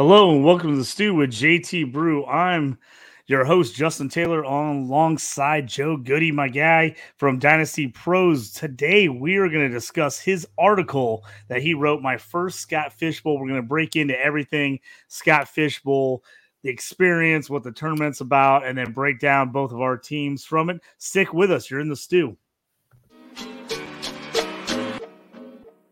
Hello and welcome to the Stew with JT Brew. I'm your host, Justin Taylor, on alongside Joe Goody, my guy from Dynasty Pros. Today, we are going to discuss his article that he wrote, My First Scott Fishbowl. We're going to break into everything Scott Fishbowl, the experience, what the tournament's about, and then break down both of our teams from it. Stick with us. You're in the stew.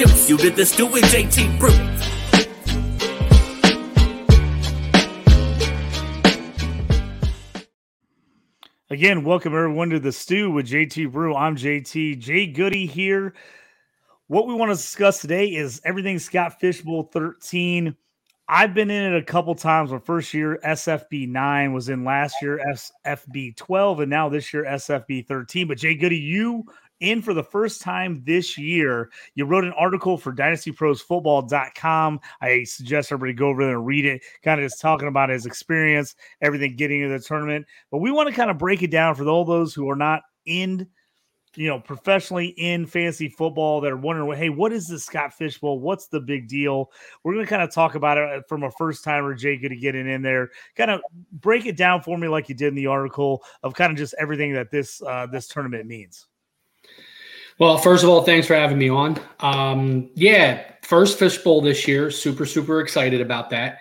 you to the stew with JT Brew. Again, welcome everyone to the stew with JT Brew. I'm JT. Jay Goody here. What we want to discuss today is everything Scott Fishbowl 13. I've been in it a couple times. My first year, SFB 9 was in last year, SFB 12, and now this year, SFB 13. But Jay Goody, you in for the first time this year. You wrote an article for dynastyprosfootball.com. I suggest everybody go over there and read it, kind of just talking about his experience, everything getting into the tournament. But we want to kind of break it down for all those who are not in you know, professionally in fantasy football that are wondering, hey, what is the Scott Fishbowl? What's the big deal? We're going to kind of talk about it uh, from a first timer, Jake, to get in there. Kind of break it down for me like you did in the article of kind of just everything that this uh, this tournament means. Well, first of all, thanks for having me on. Um, yeah, first fishbowl this year. Super, super excited about that.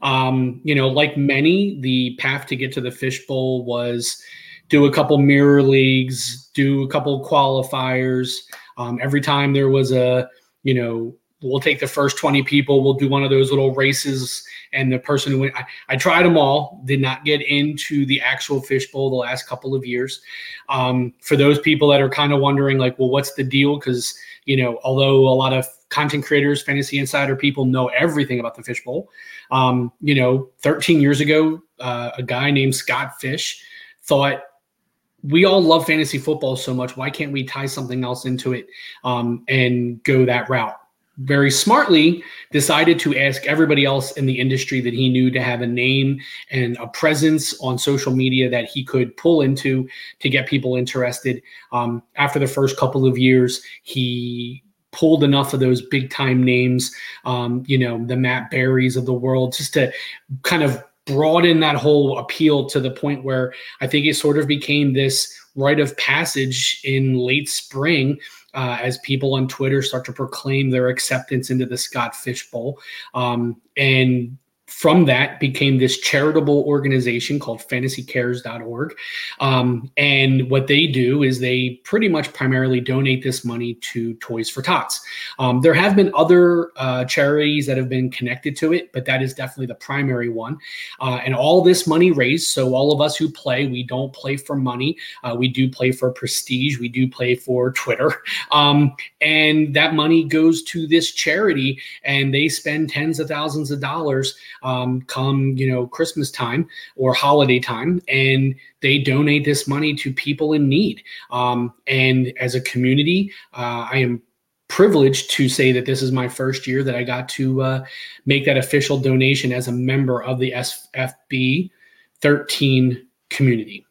Um, you know, like many, the path to get to the fishbowl was do a couple mirror leagues, do a couple qualifiers. Um, every time there was a, you know, we'll take the first 20 people, we'll do one of those little races and the person who went, I, I, tried them all, did not get into the actual fishbowl the last couple of years. Um, for those people that are kind of wondering, like, well, what's the deal? Because, you know, although a lot of content creators, fantasy insider people know everything about the fishbowl, um, you know, 13 years ago, uh, a guy named Scott Fish thought, we all love fantasy football so much. Why can't we tie something else into it um, and go that route? Very smartly decided to ask everybody else in the industry that he knew to have a name and a presence on social media that he could pull into to get people interested. Um, after the first couple of years, he pulled enough of those big time names, um, you know, the Matt Berries of the world, just to kind of broaden that whole appeal to the point where I think it sort of became this rite of passage in late spring uh, as people on Twitter start to proclaim their acceptance into the Scott Fishbowl. Um, and from that became this charitable organization called fantasycares.org. Um, and what they do is they pretty much primarily donate this money to Toys for Tots. Um, there have been other uh, charities that have been connected to it, but that is definitely the primary one. Uh, and all this money raised, so all of us who play, we don't play for money. Uh, we do play for prestige. We do play for Twitter. Um, and that money goes to this charity, and they spend tens of thousands of dollars um, come you know Christmas time or holiday time, and they donate this money to people in need. Um, and as a community, uh, I am privileged to say that this is my first year that I got to uh, make that official donation as a member of the SFB 13 community.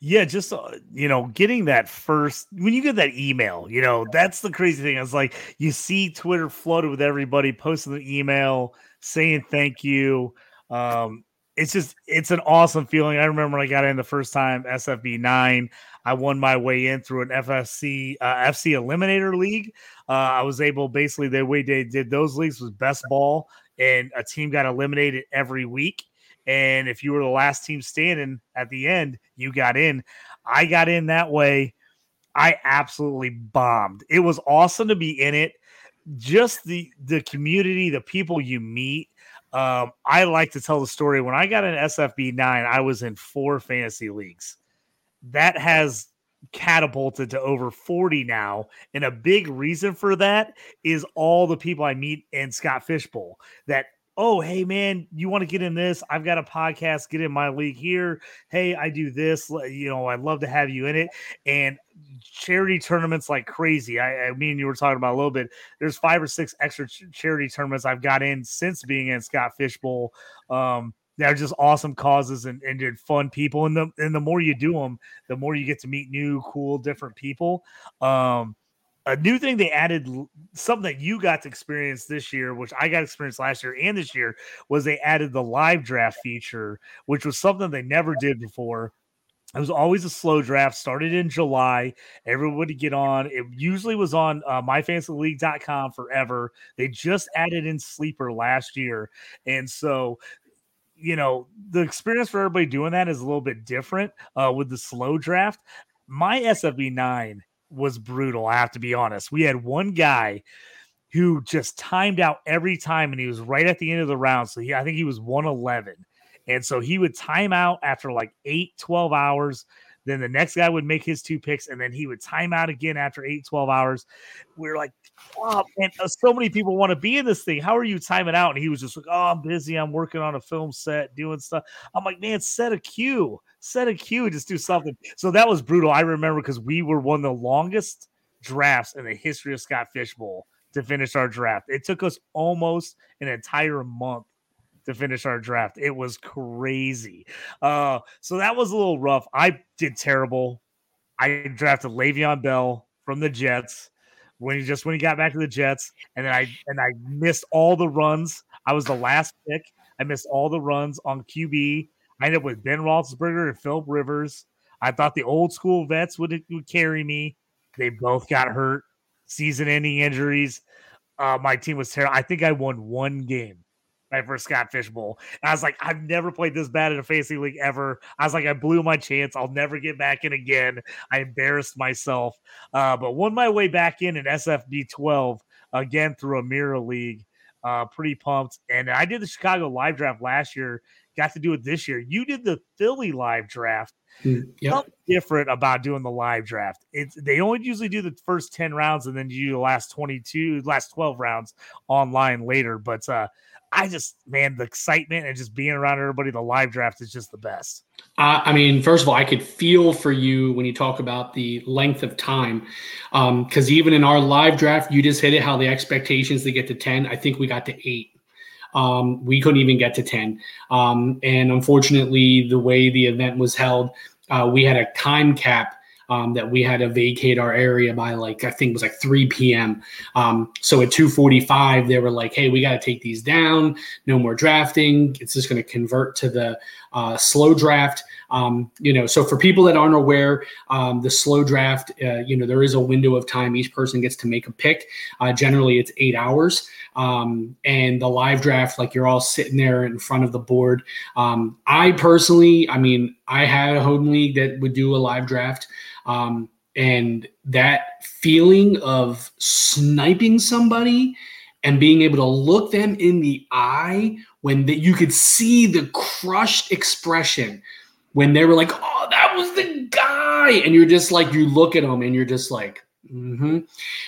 Yeah, just uh, you know, getting that first when you get that email, you know, that's the crazy thing. It's like you see Twitter flooded with everybody posting the email saying thank you. Um, it's just it's an awesome feeling. I remember when I got in the first time SFB nine. I won my way in through an FSC uh, FC Eliminator League. Uh, I was able basically the way they did those leagues was best ball, and a team got eliminated every week. And if you were the last team standing at the end, you got in. I got in that way. I absolutely bombed. It was awesome to be in it just the the community, the people you meet. Um, I like to tell the story. When I got an SFB nine, I was in four fantasy leagues. That has catapulted to over 40 now. And a big reason for that is all the people I meet in Scott Fishbowl that oh, hey man, you want to get in this? I've got a podcast, get in my league here. Hey, I do this. You know, I'd love to have you in it. And charity tournaments like crazy. I, I mean, you were talking about a little bit. There's five or six extra ch- charity tournaments I've got in since being in Scott Fishbowl. Um, they're just awesome causes and, and fun people. And the and the more you do them, the more you get to meet new, cool, different people. Um, a new thing they added something that you got to experience this year which i got experience last year and this year was they added the live draft feature which was something they never did before it was always a slow draft started in july everybody get on it usually was on uh, myfantasyleague.com forever they just added in sleeper last year and so you know the experience for everybody doing that is a little bit different uh, with the slow draft my sfb 9 was brutal. I have to be honest. We had one guy who just timed out every time, and he was right at the end of the round. So he, I think he was 111. And so he would time out after like eight, 12 hours. Then the next guy would make his two picks, and then he would time out again after eight, 12 hours. We are like, oh, man, uh, so many people want to be in this thing. How are you timing out? And he was just like, oh, I'm busy. I'm working on a film set, doing stuff. I'm like, man, set a cue set a cue, just do something. So that was brutal. I remember because we were one of the longest drafts in the history of Scott Fishbowl to finish our draft. It took us almost an entire month to finish our draft. It was crazy. Uh, so that was a little rough. I did terrible. I drafted Le'Veon Bell from the Jets when he just when he got back to the Jets, and then I and I missed all the runs. I was the last pick. I missed all the runs on QB I ended up with Ben Roethlisberger and Philip Rivers. I thought the old school vets would, would carry me. They both got hurt, season-ending injuries. Uh, my team was terrible. I think I won one game my first Scott Fishbowl. And I was like, I've never played this bad in a fantasy league ever. I was like, I blew my chance. I'll never get back in again. I embarrassed myself, uh, but won my way back in in SFB 12 again through a mirror league. Uh, pretty pumped. And I did the Chicago live draft last year got to do it this year. You did the Philly live draft. Mm, yep. different about doing the live draft. It's they only usually do the first 10 rounds and then you do the last 22, last 12 rounds online later. But uh I just man, the excitement and just being around everybody, the live draft is just the best. Uh, I mean, first of all, I could feel for you when you talk about the length of time, because um, even in our live draft, you just hit it. How the expectations to get to ten, I think we got to eight. Um, we couldn't even get to 10. Um, and unfortunately, the way the event was held, uh, we had a time cap um, that we had to vacate our area by like I think it was like 3 p.m. Um, so at 2:45, they were like, "Hey, we got to take these down. No more drafting. It's just going to convert to the uh, slow draft." Um, you know, so for people that aren't aware, um, the slow draft, uh, you know, there is a window of time each person gets to make a pick. Uh, generally, it's eight hours. Um, and the live draft, like you're all sitting there in front of the board. Um, I personally, I mean, I had a home league that would do a live draft. Um, and that feeling of sniping somebody and being able to look them in the eye when you could see the crushed expression when they were like, "Oh, that was the guy," and you're just like, you look at them and you're just like, mm-hmm.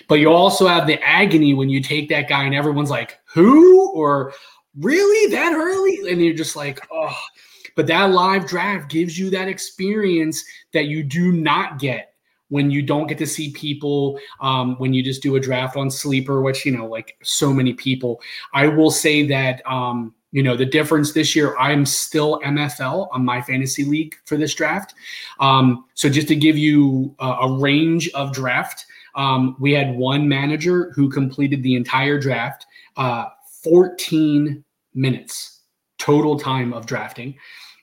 but you also have the agony when you take that guy and everyone's like, "Who?" or "Really that early?" and you're just like, "Oh." But that live draft gives you that experience that you do not get when you don't get to see people um, when you just do a draft on sleeper which you know like so many people. I will say that um, you know the difference this year i'm still mfl on my fantasy league for this draft. Um, so just to give you a, a range of draft um, we had one manager who completed the entire draft uh, 14 minutes total time of drafting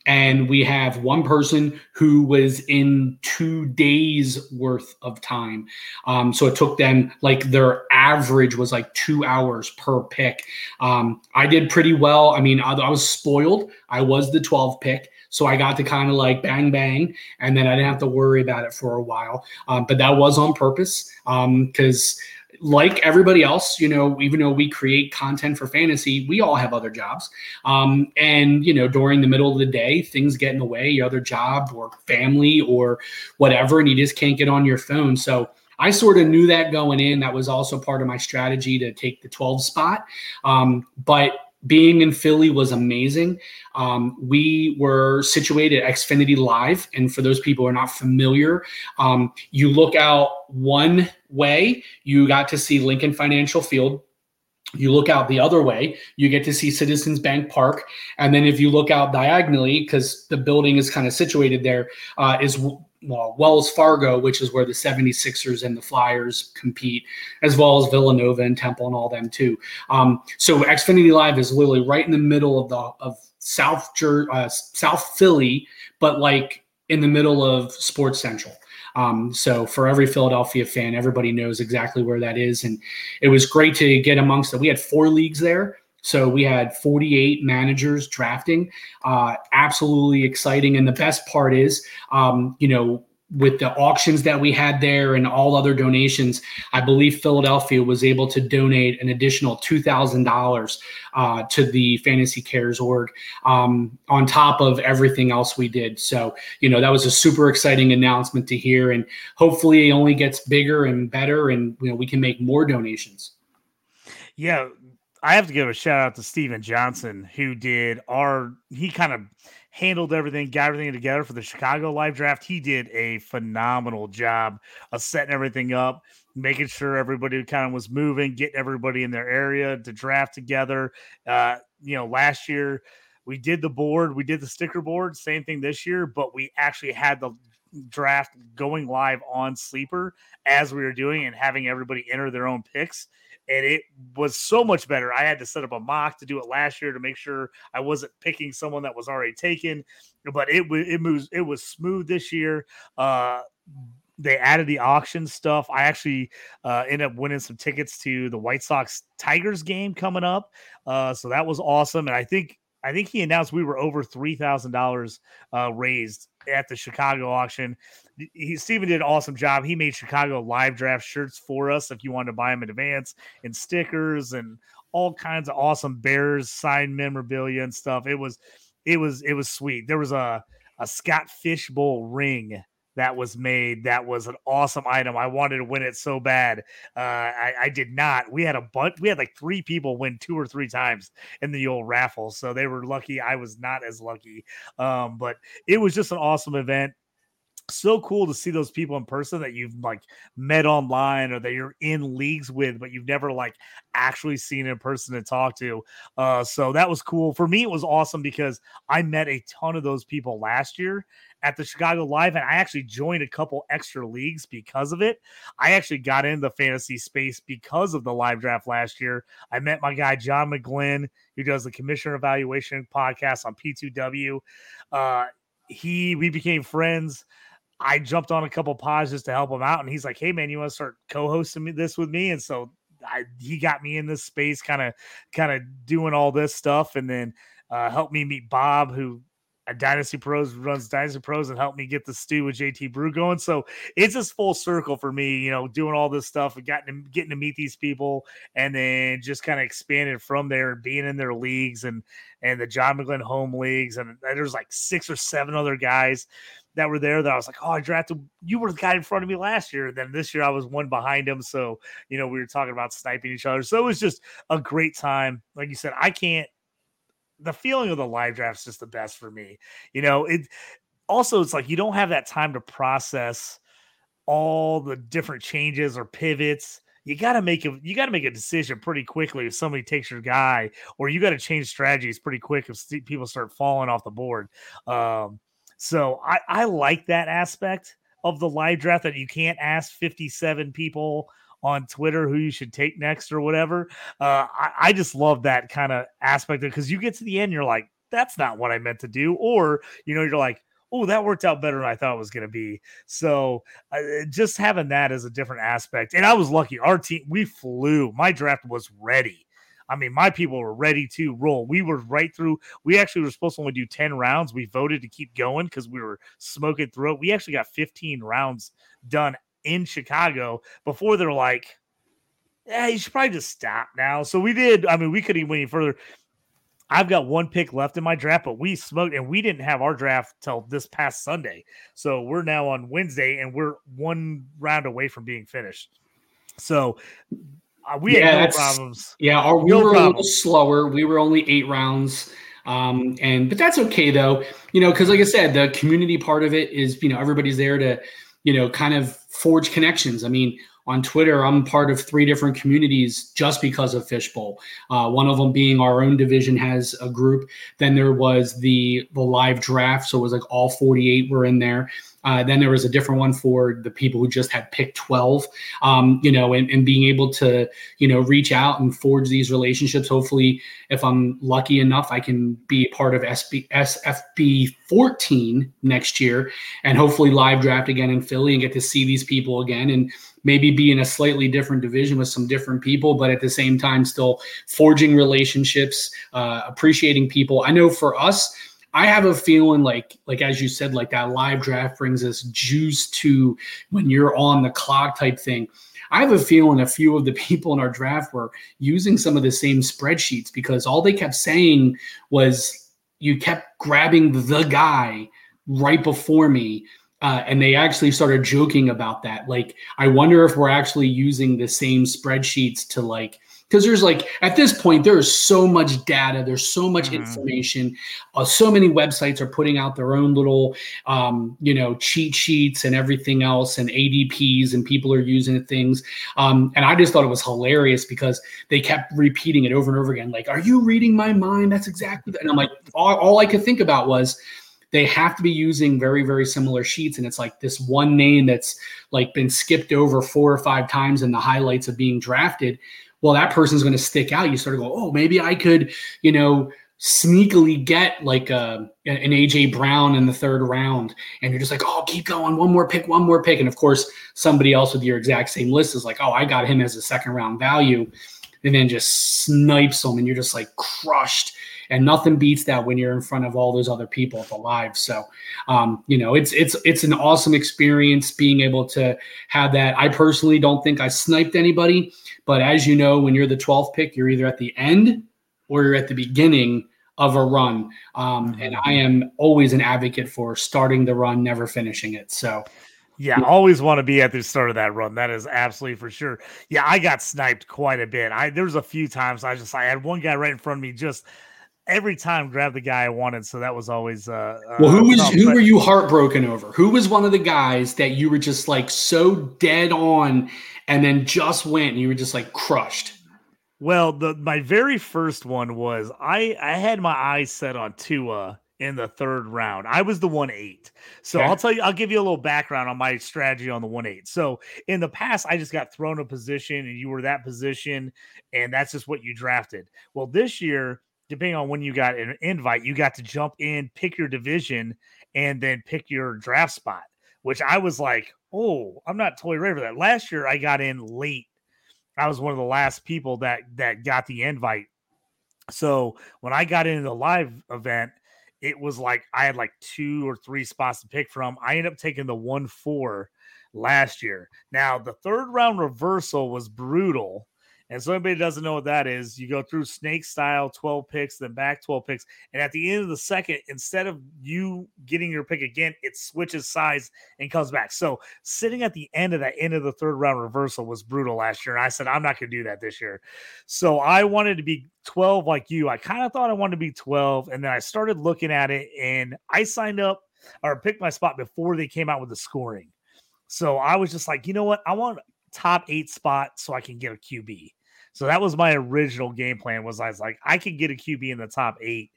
and we have one person who was in two days worth of time. Um, so it took them like their average was like two hours per pick. Um, i did pretty well. I mean I, I, was spoiled. I was the 12 pick. So i got to kind of like bang bang. And then i didn't have to worry about it for a while. Um, but that was on purpose because um, like everybody else, you know, even though we create content for fantasy, we all have other jobs. Um, and, you know, during the middle of the day, things get in the way, your other job or family or whatever, and you just can't get on your phone. So I sort of knew that going in. That was also part of my strategy to take the 12 spot. Um, but being in Philly was amazing. Um, we were situated at Xfinity Live, and for those people who are not familiar, um, you look out one way, you got to see Lincoln Financial Field. You look out the other way, you get to see Citizens Bank Park, and then if you look out diagonally, because the building is kind of situated there, uh, is well, Wells Fargo, which is where the 76ers and the Flyers compete, as well as Villanova and Temple and all them too. Um, so Xfinity Live is literally right in the middle of the of South uh, South Philly, but like in the middle of Sports Central. Um, so for every Philadelphia fan, everybody knows exactly where that is, and it was great to get amongst it. We had four leagues there. So we had 48 managers drafting. Uh, absolutely exciting. And the best part is, um, you know, with the auctions that we had there and all other donations, I believe Philadelphia was able to donate an additional two thousand uh, dollars to the Fantasy Cares org um, on top of everything else we did. So you know that was a super exciting announcement to hear, and hopefully it only gets bigger and better, and you know we can make more donations. Yeah, I have to give a shout out to Steven Johnson, who did our, he kind of handled everything, got everything together for the Chicago live draft. He did a phenomenal job of setting everything up, making sure everybody kind of was moving, getting everybody in their area to draft together. Uh, you know, last year we did the board, we did the sticker board, same thing this year, but we actually had the draft going live on Sleeper as we were doing and having everybody enter their own picks and it was so much better. I had to set up a mock to do it last year to make sure I wasn't picking someone that was already taken, but it it moves it was smooth this year. Uh, they added the auction stuff. I actually uh, ended up winning some tickets to the White Sox Tigers game coming up, uh, so that was awesome. And I think I think he announced we were over three thousand uh, dollars raised at the Chicago auction. He Steven did an awesome job. He made Chicago live draft shirts for us if you wanted to buy them in advance and stickers and all kinds of awesome Bears signed memorabilia and stuff. It was it was it was sweet. There was a a Scott Fishbowl ring that was made. That was an awesome item. I wanted to win it so bad. Uh, I, I, did not. We had a bunch. We had like three people win two or three times in the old raffle, so they were lucky. I was not as lucky. Um, but it was just an awesome event so cool to see those people in person that you've like met online or that you're in leagues with but you've never like actually seen in person to talk to uh so that was cool for me it was awesome because i met a ton of those people last year at the Chicago Live, and I actually joined a couple extra leagues because of it. I actually got into the fantasy space because of the live draft last year. I met my guy John McGlynn, who does the commissioner evaluation podcast on P2W. Uh, he we became friends. I jumped on a couple pods just to help him out, and he's like, "Hey man, you want to start co-hosting this with me?" And so I, he got me in this space, kind of, kind of doing all this stuff, and then uh, helped me meet Bob, who Dynasty Pros runs Dynasty Pros and helped me get the stew with JT Brew going. So it's just full circle for me, you know, doing all this stuff and getting to, getting to meet these people and then just kind of expanded from there, being in their leagues and and the John McGlynn home leagues. And there's like six or seven other guys that were there that I was like, oh, I drafted you were the guy in front of me last year. And Then this year I was one behind him. So, you know, we were talking about sniping each other. So it was just a great time. Like you said, I can't the feeling of the live draft is just the best for me. You know, it also it's like you don't have that time to process all the different changes or pivots. You got to make a you got to make a decision pretty quickly if somebody takes your guy, or you got to change strategies pretty quick if people start falling off the board. Um, so I, I like that aspect of the live draft that you can't ask 57 people on Twitter who you should take next or whatever. Uh, I, I just love that kind of aspect because you get to the end, you're like, that's not what I meant to do. Or, you know, you're like, oh, that worked out better than I thought it was going to be. So uh, just having that as a different aspect. And I was lucky. Our team, we flew. My draft was ready. I mean, my people were ready to roll. We were right through. We actually were supposed to only do 10 rounds. We voted to keep going because we were smoking through it. We actually got 15 rounds done in Chicago before they're like, yeah, you should probably just stop now. So we did. I mean, we could even went further. I've got one pick left in my draft, but we smoked and we didn't have our draft till this past Sunday. So we're now on Wednesday and we're one round away from being finished. So we yeah, had no problems. Yeah, our, we no were problems. a little slower. We were only eight rounds. Um, and but that's okay though, you know, because like I said, the community part of it is you know everybody's there to, you know, kind of forge connections. I mean, on Twitter, I'm part of three different communities just because of Fishbowl. Uh, one of them being our own division has a group. Then there was the the live draft, so it was like all 48 were in there. Uh, then there was a different one for the people who just had picked 12, um, you know, and, and being able to, you know, reach out and forge these relationships. Hopefully, if I'm lucky enough, I can be part of SB, SFB 14 next year and hopefully live draft again in Philly and get to see these people again and maybe be in a slightly different division with some different people, but at the same time, still forging relationships, uh, appreciating people. I know for us, I have a feeling like, like as you said, like that live draft brings us juice to when you're on the clock type thing. I have a feeling a few of the people in our draft were using some of the same spreadsheets because all they kept saying was you kept grabbing the guy right before me. Uh, and they actually started joking about that. Like, I wonder if we're actually using the same spreadsheets to like because there's like at this point there is so much data there's so much mm-hmm. information uh, so many websites are putting out their own little um, you know cheat sheets and everything else and adps and people are using things um, and i just thought it was hilarious because they kept repeating it over and over again like are you reading my mind that's exactly that. and i'm like all, all i could think about was they have to be using very very similar sheets and it's like this one name that's like been skipped over four or five times in the highlights of being drafted well, that person's going to stick out. You sort of go, oh, maybe I could, you know, sneakily get like a, an AJ Brown in the third round. And you're just like, oh, keep going, one more pick, one more pick. And of course, somebody else with your exact same list is like, oh, I got him as a second round value. And then just snipes them, and you're just like crushed. And nothing beats that when you're in front of all those other people at the live. So, um, you know, it's it's it's an awesome experience being able to have that. I personally don't think I sniped anybody. But as you know, when you're the 12th pick, you're either at the end or you're at the beginning of a run. Um, and I am always an advocate for starting the run, never finishing it. So, yeah, always want to be at the start of that run. That is absolutely for sure. Yeah, I got sniped quite a bit. I there was a few times I just I had one guy right in front of me just every time grab the guy I wanted. So that was always uh, uh well. Who was who but, were you heartbroken over? Who was one of the guys that you were just like so dead on, and then just went and you were just like crushed? Well, the my very first one was I I had my eyes set on Tua in the third round. I was the one eight. So okay. I'll tell you, I'll give you a little background on my strategy on the one eight. So in the past, I just got thrown a position and you were that position, and that's just what you drafted. Well, this year depending on when you got an invite, you got to jump in, pick your division, and then pick your draft spot, which I was like, oh, I'm not totally ready for that. Last year I got in late. I was one of the last people that that got the invite. So when I got into the live event, it was like I had like two or three spots to pick from. I ended up taking the one four last year. Now the third round reversal was brutal and so anybody doesn't know what that is, you go through snake style 12 picks, then back 12 picks. And at the end of the second, instead of you getting your pick again, it switches sides and comes back. So sitting at the end of that end of the third round reversal was brutal last year. And I said, I'm not going to do that this year. So I wanted to be 12 like you. I kind of thought I wanted to be 12. And then I started looking at it and I signed up or picked my spot before they came out with the scoring. So I was just like, you know what? I want top eight spot so I can get a QB. So that was my original game plan. Was I was like, I could get a QB in the top eight,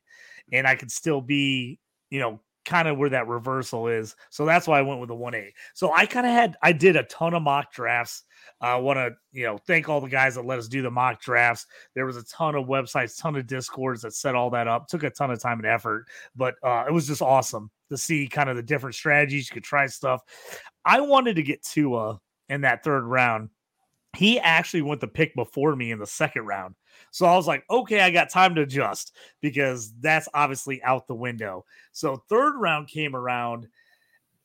and I could still be, you know, kind of where that reversal is. So that's why I went with the one eight. So I kind of had, I did a ton of mock drafts. I uh, want to, you know, thank all the guys that let us do the mock drafts. There was a ton of websites, ton of discords that set all that up. Took a ton of time and effort, but uh, it was just awesome to see kind of the different strategies. You could try stuff. I wanted to get Tua in that third round he actually went the pick before me in the second round. So I was like, okay, I got time to adjust because that's obviously out the window. So third round came around.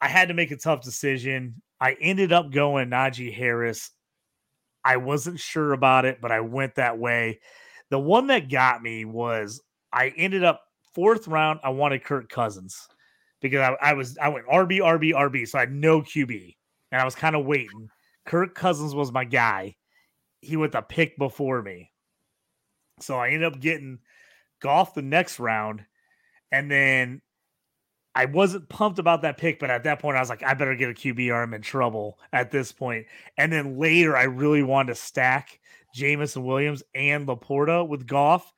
I had to make a tough decision. I ended up going Najee Harris. I wasn't sure about it, but I went that way. The one that got me was I ended up fourth round. I wanted Kirk Cousins because I, I was I went RB RB RB, so I had no QB, and I was kind of waiting. Kirk Cousins was my guy. he went the pick before me. So I ended up getting Goff the next round. And then I wasn't pumped about that pick, but at that point, I was like, I better get a QB I'm in trouble at this point. And then later, I really wanted to stack Jameson Williams and LaPorta with Goff.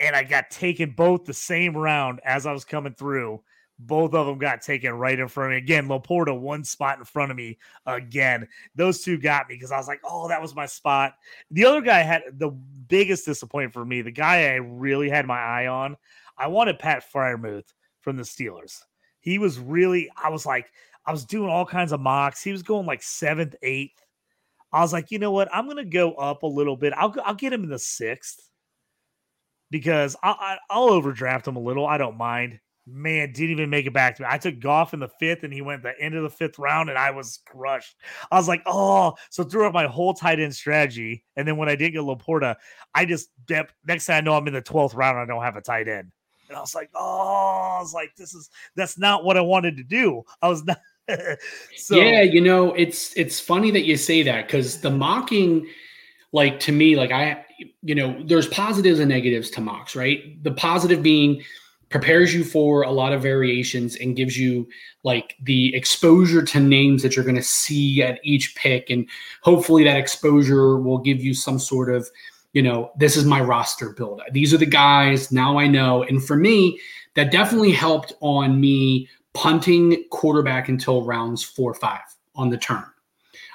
And I got taken both the same round as I was coming through. Both of them got taken right in front of me. Again, LaPorta one spot in front of me again. Those two got me because I was like, oh, that was my spot. The other guy had the biggest disappointment for me. The guy I really had my eye on, I wanted Pat Freiermuth from the Steelers. He was really, I was like, I was doing all kinds of mocks. He was going like seventh, eighth. I was like, you know what? I'm going to go up a little bit. I'll, I'll get him in the sixth because I, I, will overdraft him a little. I don't mind man, didn't even make it back to me. I took Goff in the fifth, and he went the end of the fifth round, and I was crushed. I was like, oh, so threw up my whole tight end strategy. And then when I did get LaPorta, I just next thing I know, I'm in the 12th round, I don't have a tight end. And I was like, oh, I was like, this is that's not what I wanted to do. I was not so yeah, you know, it's it's funny that you say that because the mocking, like to me, like I, you know, there's positives and negatives to mocks, right? The positive being prepares you for a lot of variations and gives you like the exposure to names that you're going to see at each pick. And hopefully that exposure will give you some sort of you know this is my roster build. These are the guys now i know. And for me that definitely helped on me punting quarterback until rounds four five on the turn.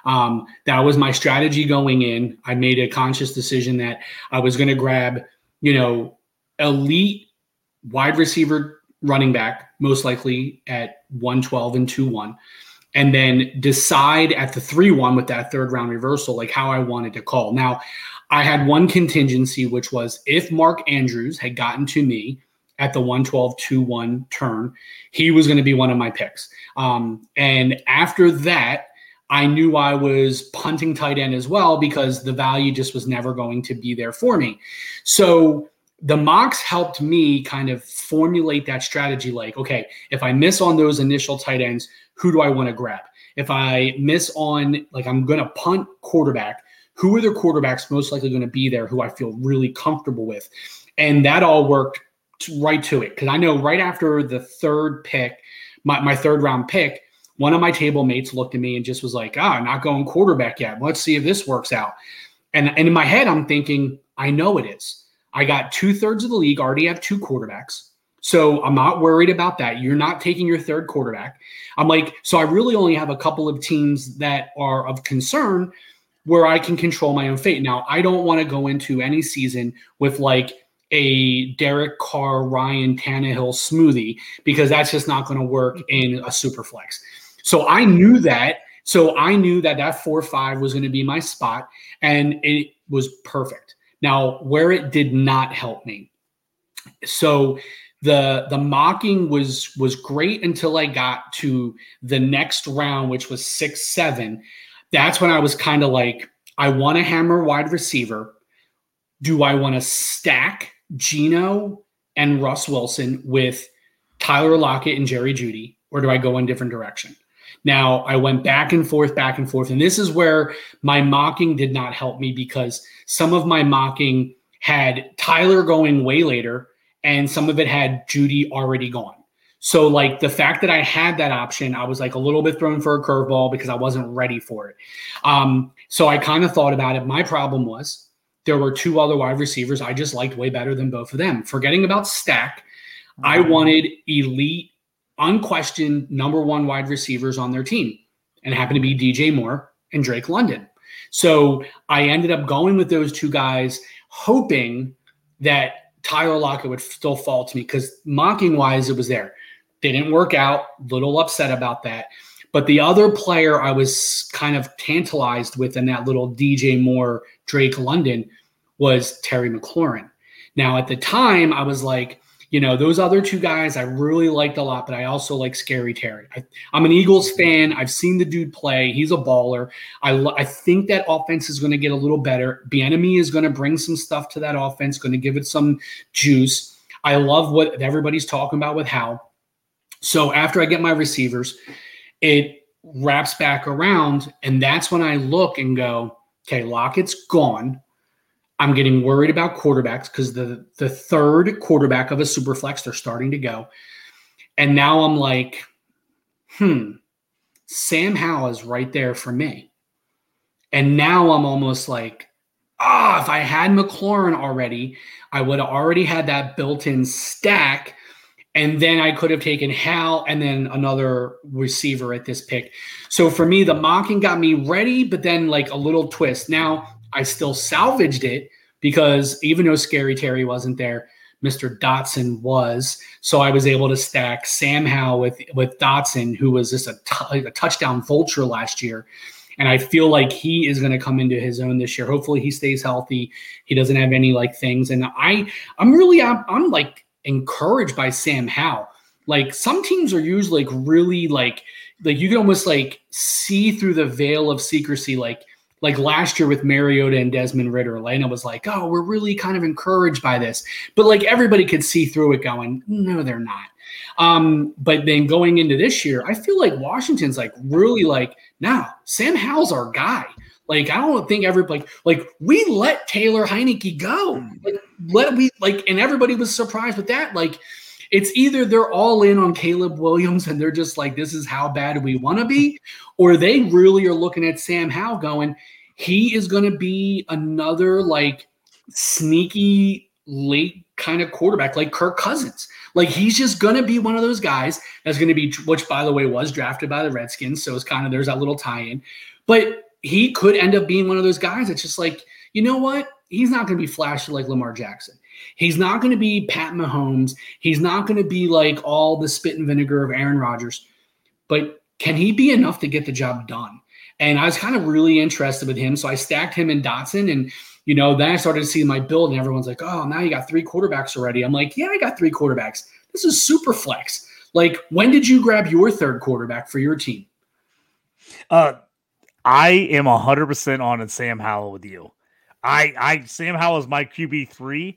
Um, that was my strategy going in. I made a conscious decision that i was going to grab you know elite wide receiver running back, most likely at 112 and 2 1, and then decide at the 3 1 with that third round reversal, like how I wanted to call. Now, I had one contingency, which was if Mark Andrews had gotten to me at the 112 2 1 turn, he was going to be one of my picks. Um, and after that, I knew I was punting tight end as well because the value just was never going to be there for me. So, the mocks helped me kind of formulate that strategy like, okay, if I miss on those initial tight ends, who do I want to grab? If I miss on, like, I'm going to punt quarterback, who are the quarterbacks most likely going to be there who I feel really comfortable with? And that all worked right to it. Because I know right after the third pick, my, my third round pick, one of my table mates looked at me and just was like, ah, not going quarterback yet. Let's see if this works out. And, and in my head, I'm thinking, I know it is I got two thirds of the league already have two quarterbacks. So I'm not worried about that. You're not taking your third quarterback. I'm like, so I really only have a couple of teams that are of concern where I can control my own fate. Now, I don't want to go into any season with like a Derek Carr, Ryan Tannehill smoothie because that's just not going to work mm-hmm. in a super flex. So I knew that. So I knew that that four five was going to be my spot, and it was perfect. Now, where it did not help me. So the the mocking was was great until I got to the next round, which was six seven. That's when I was kind of like, I want to hammer wide receiver. Do I want to stack Geno and Russ Wilson with Tyler Lockett and Jerry Jeudy, or do I go in different direction? Now I went back and forth, back and forth. And this is where my mocking did not help me because some of my mocking had Tyler going way later and some of it had Jeudy already gone. So, like the fact that I had that option, I was like a little bit thrown for a curveball because I wasn't ready for it. Um, so, I kind of thought about it. My problem was there were two other wide receivers I just liked way better than both of them. Forgetting about stack, I mm-hmm. wanted elite unquestioned number one wide receivers on their team, and it happened to be DJ Moore and Drake London. So I ended up going with those two guys, hoping that Tyler Lockett would still fall to me because mocking wise, it was there. Didn't work out. Little upset about that. But the other player I was kind of tantalized with in that little DJ Moore Drake London was Terry McLaurin. Now, at the time, I was like, you know, those other two guys I really liked a lot, but I also like Scary Terry. I, am an Eagles fan. I've seen the dude play. He's a baller. I, I think that offense is going to get a little better. Bieniemy is going to bring some stuff to that offense, going to give it some juice. I love what everybody's talking about with How. So after I get my receivers, it wraps back around, and that's when I look and go, Okay, Lockett's gone. I'm getting worried about quarterbacks because the the third quarterback of a super flex, they're starting to go. And now I'm like, hmm, Sam Howell is right there for me. And now I'm almost like, ah, oh, if I had McLaurin already, I would have already had that built-in stack. And then I could have taken Howell and then another receiver at this pick. So for me, the mocking got me ready, but then like a little twist. Now I still salvaged it because even though Scary Terry wasn't there, Mr. Dotson was. So I was able to stack Sam Howell with with Dotson, who was just a, t- a touchdown vulture last year. And I feel like he is going to come into his own this year. Hopefully he stays healthy. He doesn't have any like things. And I I'm really I'm, I'm like encouraged by Sam Howell. Like some teams are usually like really like like you can almost like see through the veil of secrecy like like last year with Mariota and Desmond Ridder, Atlanta was like, "Oh, we're really kind of encouraged by this," but like everybody could see through it, going, "No, they're not." Um, but then going into this year, I feel like Washington's like really like, now Sam Howell's our guy. Like I don't think everybody like, like we let Taylor Heinicke go. Like let we like, and everybody was surprised with that. Like it's either they're all in on Caleb Williams and they're just like, this is how bad we want to be, or they really are looking at Sam Howell going, he is going to be another like sneaky late kind of quarterback like Kirk Cousins. Like he's just going to be one of those guys that's going to be, which by the way was drafted by the Redskins. So it's kind of, there's that little tie in. But he could end up being one of those guys that's just like, you know what? He's not going to be flashy like Lamar Jackson. He's not going to be Pat Mahomes. He's not going to be like all the spit and vinegar of Aaron Rodgers. But can he be enough to get the job done? And I was kind of really interested with him. So I stacked him in Dotson. And, you know, then I started to see my build, and everyone's like, oh, now you got three quarterbacks already. I'm like, yeah, I got three quarterbacks. This is super flex. Like, when did you grab your third quarterback for your team? Uh, I am 100% on Sam Howell with you. I, I, Sam Howell is my QB3.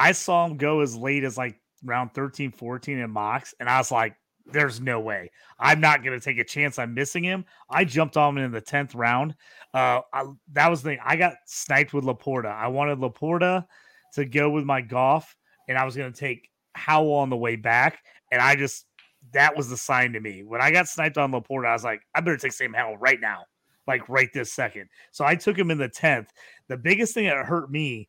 I saw him go as late as like round 13, 14 in mocks, and I was like, there's no way. I'm not going to take a chance on missing him. I jumped on him in the 10th round. Uh, I, that was the thing. I got sniped with LaPorta. I wanted LaPorta to go with my Goff, and I was going to take Howell on the way back. And I just, that was the sign to me. When I got sniped on LaPorta, I was like, I better take Sam Howell right now, like right this second. So I took him in the 10th. The biggest thing that hurt me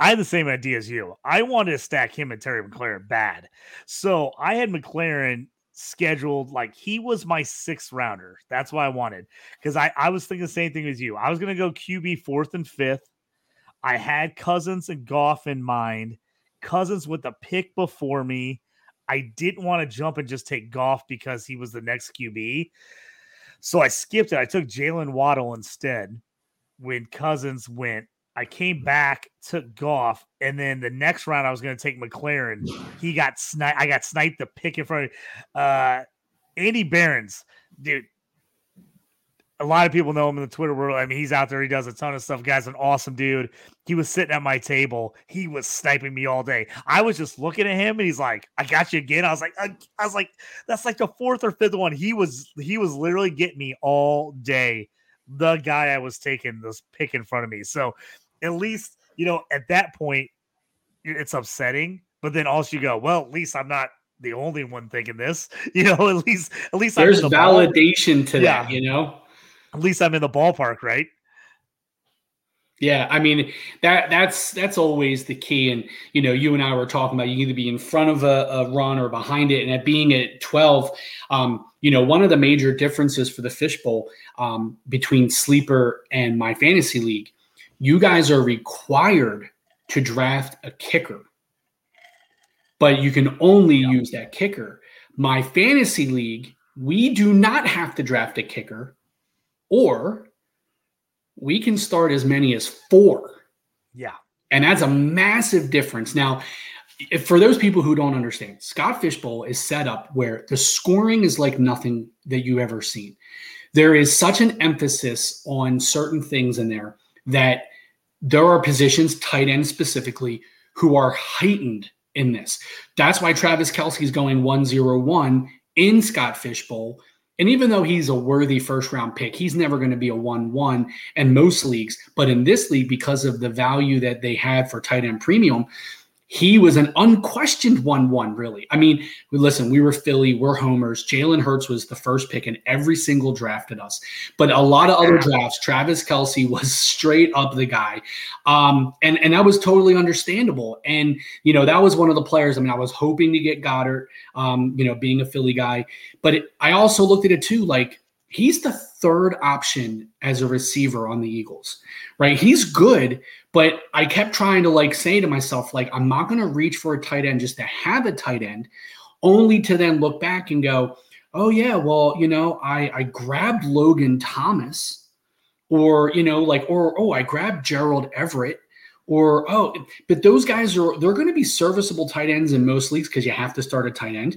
I had the same idea as you. I wanted to stack him and Terry McLaurin bad. So I had McLaurin scheduled like he was my sixth rounder. That's why I wanted. Because I, I was thinking the same thing as you. I was gonna go QB fourth and fifth. I had Cousins and Goff in mind. Cousins with the pick before me. I didn't want to jump and just take Goff because he was the next QB. So I skipped it. I took Jaylen Waddle instead when Cousins went I came back, took Goff, and then the next round I was going to take McLaurin. He got sniped. I got sniped the pick in front of uh, Andy Behrens, dude. A lot of people know him in the Twitter world. I mean, he's out there. He does a ton of stuff. Guy's an awesome dude. He was sitting at my table. He was sniping me all day. I was just looking at him, and he's like, "I got you again." I was like, I, I was like, that's like the fourth or fifth one. He was he was literally getting me all day. The guy I was taking this pick in front of me. So at least you know at that point it's upsetting. But then also you go, well, at least I'm not the only one thinking this. You know, at least at least there's the validation ball. to yeah. that. You know, at least I'm in the ballpark, right? Yeah, I mean that that's that's always the key. And you know, you and I were talking about you either be in front of a, a run or behind it. And at being at 12, um, you know, one of the major differences for the fishbowl um, between sleeper and my fantasy league you guys are required to draft a kicker, but you can only yeah. use that kicker. My fantasy league, we do not have to draft a kicker, or we can start as many as four. Yeah. And that's a massive difference. Now, for those people who don't understand, Scott Fishbowl is set up where the scoring is like nothing that you've ever seen. There is such an emphasis on certain things in there that there are positions, tight end specifically, who are heightened in this. That's why Travis Kelce's going 101 in Scott Fishbowl And even though he's a worthy first round pick, he's never going to be a 1 1 in most leagues. But in this league, because of the value that they had for tight end premium, he was an unquestioned 1 1, really. I mean, listen, we were Philly, we're homers. Jalen Hurts was the first pick in every single draft at us. But a lot of other drafts, Travis Kelce was straight up the guy. Um, and, and that was totally understandable. And, you know, that was one of the players. I mean, I was hoping to get Goedert, um, you know, being a Philly guy. But it, I also looked at it too, like, he's the third option as a receiver on the Eagles, right? He's good, but I kept trying to like say to myself, like, I'm not going to reach for a tight end just to have a tight end, only to then look back and go, oh, yeah, well, you know, I, I grabbed Logan Thomas, or, you know, like, or, oh, I grabbed Gerald Everett. Or oh, but those guys are they're going to be serviceable tight ends in most leagues because you have to start a tight end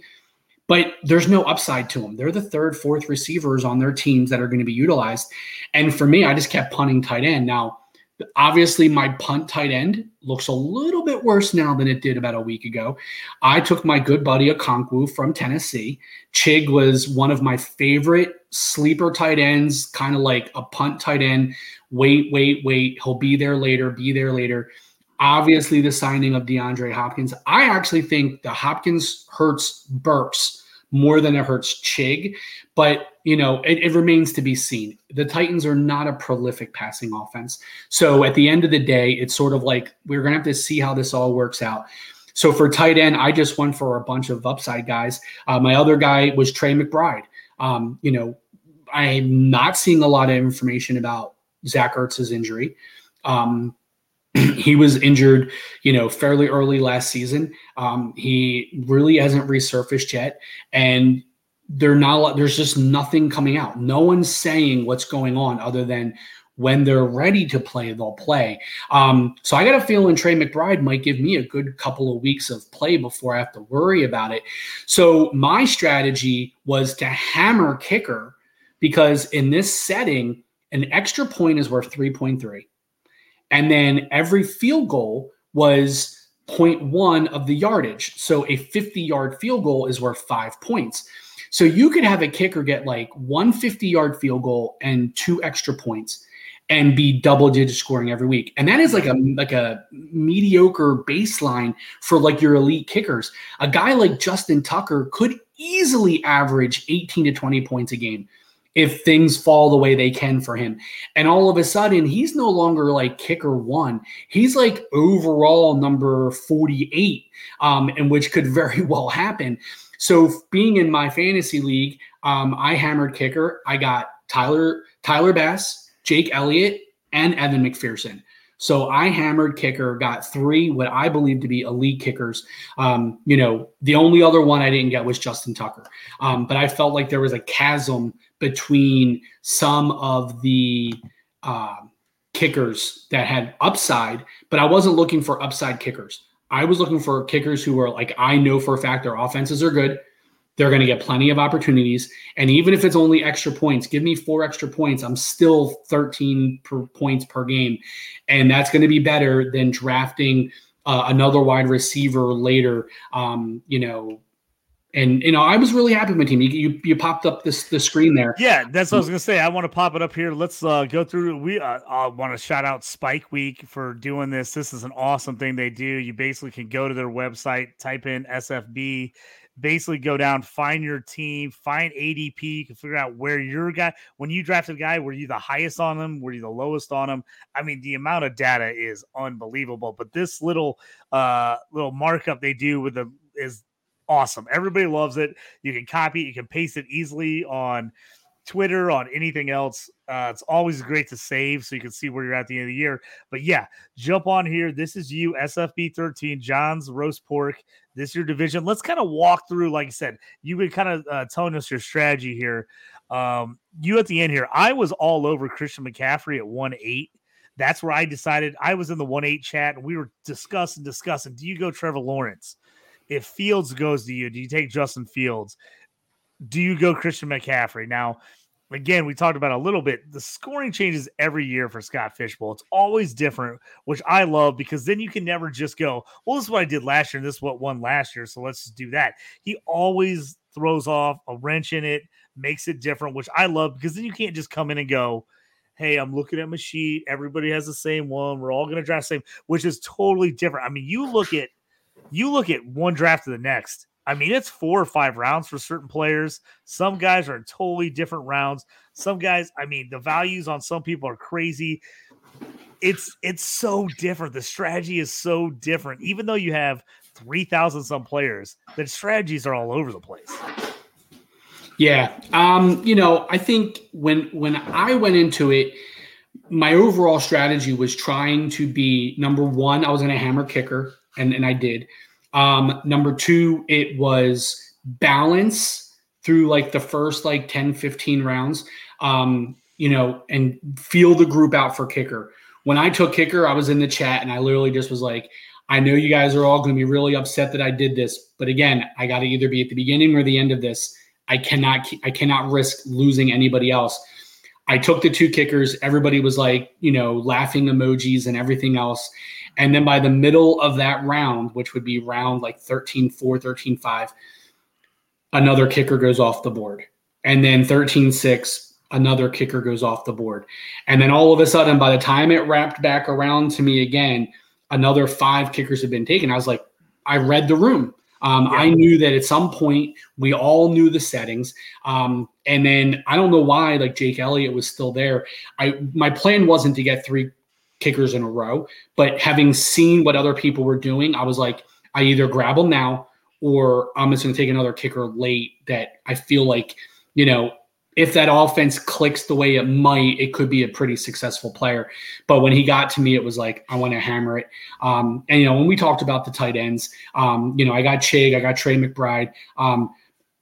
but there's no upside to them. They're the third, fourth receivers on their teams that are going to be utilized. And for me, I just kept punting tight end. Now, obviously, my punt tight end looks a little bit worse now than it did about a week ago. I took my good buddy Okonkwo from Tennessee. Chig was one of my favorite sleeper tight ends, kind of like a punt tight end. Wait, wait, wait. He'll be there later, be there later. Obviously, the signing of DeAndre Hopkins. I actually think the Hopkins hurts Burks more than it hurts Chig. But, you know, it, it, remains to be seen. The Titans are not a prolific passing offense. So at the end of the day, it's sort of like we're going to have to see how this all works out. So for tight end, I just went for a bunch of upside guys. Uh, my other guy was Trey McBride. Um, you know, I'm not seeing a lot of information about Zach Ertz's injury. Um, he was injured, you know, fairly early last season. Um, he really hasn't resurfaced yet, and they're not. There's just nothing coming out. No one's saying what's going on other than when they're ready to play, they'll play. Um, so I got a feeling Trey McBride might give me a good couple of weeks of play before I have to worry about it. So my strategy was to hammer kicker because in this setting, an extra point is worth 3.3 and then every field goal was 0.1 of the yardage. So a 50 yard field goal is worth five points. So you could have a kicker get like one 50 yard field goal and two extra points and be double digit scoring every week. And that is like a like a mediocre baseline for like your elite kickers. A guy like Justin Tucker could easily average 18 to 20 points a game if things fall the way they can for him. And all of a sudden, he's no longer like kicker one. He's like overall number 48, um, and which could very well happen. So being in my fantasy league, um, I hammered kicker. I got Tyler, Tyler Bass, Jake Elliott, and Evan McPherson. So I hammered kicker, got three what I believe to be elite kickers. Um, you know, the only other one I didn't get was Justin Tucker. Um, but I felt like there was a chasm between some of the uh, kickers that had upside, but I wasn't looking for upside kickers. I was looking for kickers who were like, I know for a fact their offenses are good. They're going to get plenty of opportunities. And even if it's only extra points, give me four extra points. I'm still 13 per points per game. And that's going to be better than drafting uh, another wide receiver later, um, you know, and you know, I was really happy with my team. You, you, you popped up this the screen there. Yeah, that's what I was gonna say. I want to pop it up here. Let's uh, go through. We uh, I want to shout out Spike Week for doing this. This is an awesome thing they do. You basically can go to their website, type in SFB, basically go down, find your team, find ADP. You can figure out where your guy. When you drafted a guy, were you the highest on them? Were you the lowest on them? I mean, the amount of data is unbelievable. But this little uh little markup they do with the is awesome. Everybody loves it. You can copy it, you can paste it easily on Twitter, on anything else. Uh, it's always great to save so you can see where you're at the end of the year. But yeah, jump on here. This is you, SFB 13, John's Roast Pork. This is your division. Let's kind of walk through, like I said, you've been kind of uh, telling us your strategy here. Um, you at the end here, I was all over Christian McCaffrey at 1 8. That's where I decided I was in the 1 8 chat and we were discussing, discussing. Do you go Trevor Lawrence? If Fields goes to you, do you take Justin Fields? Do you go Christian McCaffrey? Now, again, we talked about a little bit. The scoring changes every year for Scott Fishbowl. It's always different, which I love because then you can never just go, well, this is what I did last year, and this is what won last year. So let's just do that. He always throws off a wrench in it, makes it different, which I love because then you can't just come in and go, Hey, I'm looking at my sheet. Everybody has the same one. We're all gonna draft the same, which is totally different. I mean, you look at you look at one draft to the next. I mean, it's four or five rounds for certain players. Some guys are in totally different rounds. Some guys, I mean, the values on some people are crazy. It's it's so different. The strategy is so different. Even though you have three thousand some players, the strategies are all over the place. Yeah, um, you know, I think when when I went into it, my overall strategy was trying to be number one. I was going to hammer kicker, and and I did. Um, number two, it was balance through like the first like 10, 15 rounds, um, you know, and feel the group out for kicker. When I took kicker, I was in the chat and I literally just was like, I know you guys are all going to be really upset that I did this, but again, I got to either be at the beginning or the end of this. I cannot, I cannot risk losing anybody else. I took the two kickers. Everybody was like, you know, laughing emojis and everything else. And then by the middle of that round, which would be round like 13 4, 13 5, another kicker goes off the board. And then 13 6, another kicker goes off the board. And then all of a sudden, by the time it wrapped back around to me again, another five kickers had been taken. I was like, I read the room. Um, yeah. I knew that at some point we all knew the settings. Um, and then I don't know why, like Jake Elliott was still there. I my plan wasn't to get three kickers in a row. But having seen what other people were doing, I was like, I either grab them now or I'm just going to take another kicker late that I feel like, you know, if that offense clicks the way it might, it could be a pretty successful player. But when he got to me, it was like, I want to hammer it. Um, and, you know, when we talked about the tight ends, um, you know, I got Chig, I got Trey McBride. Um,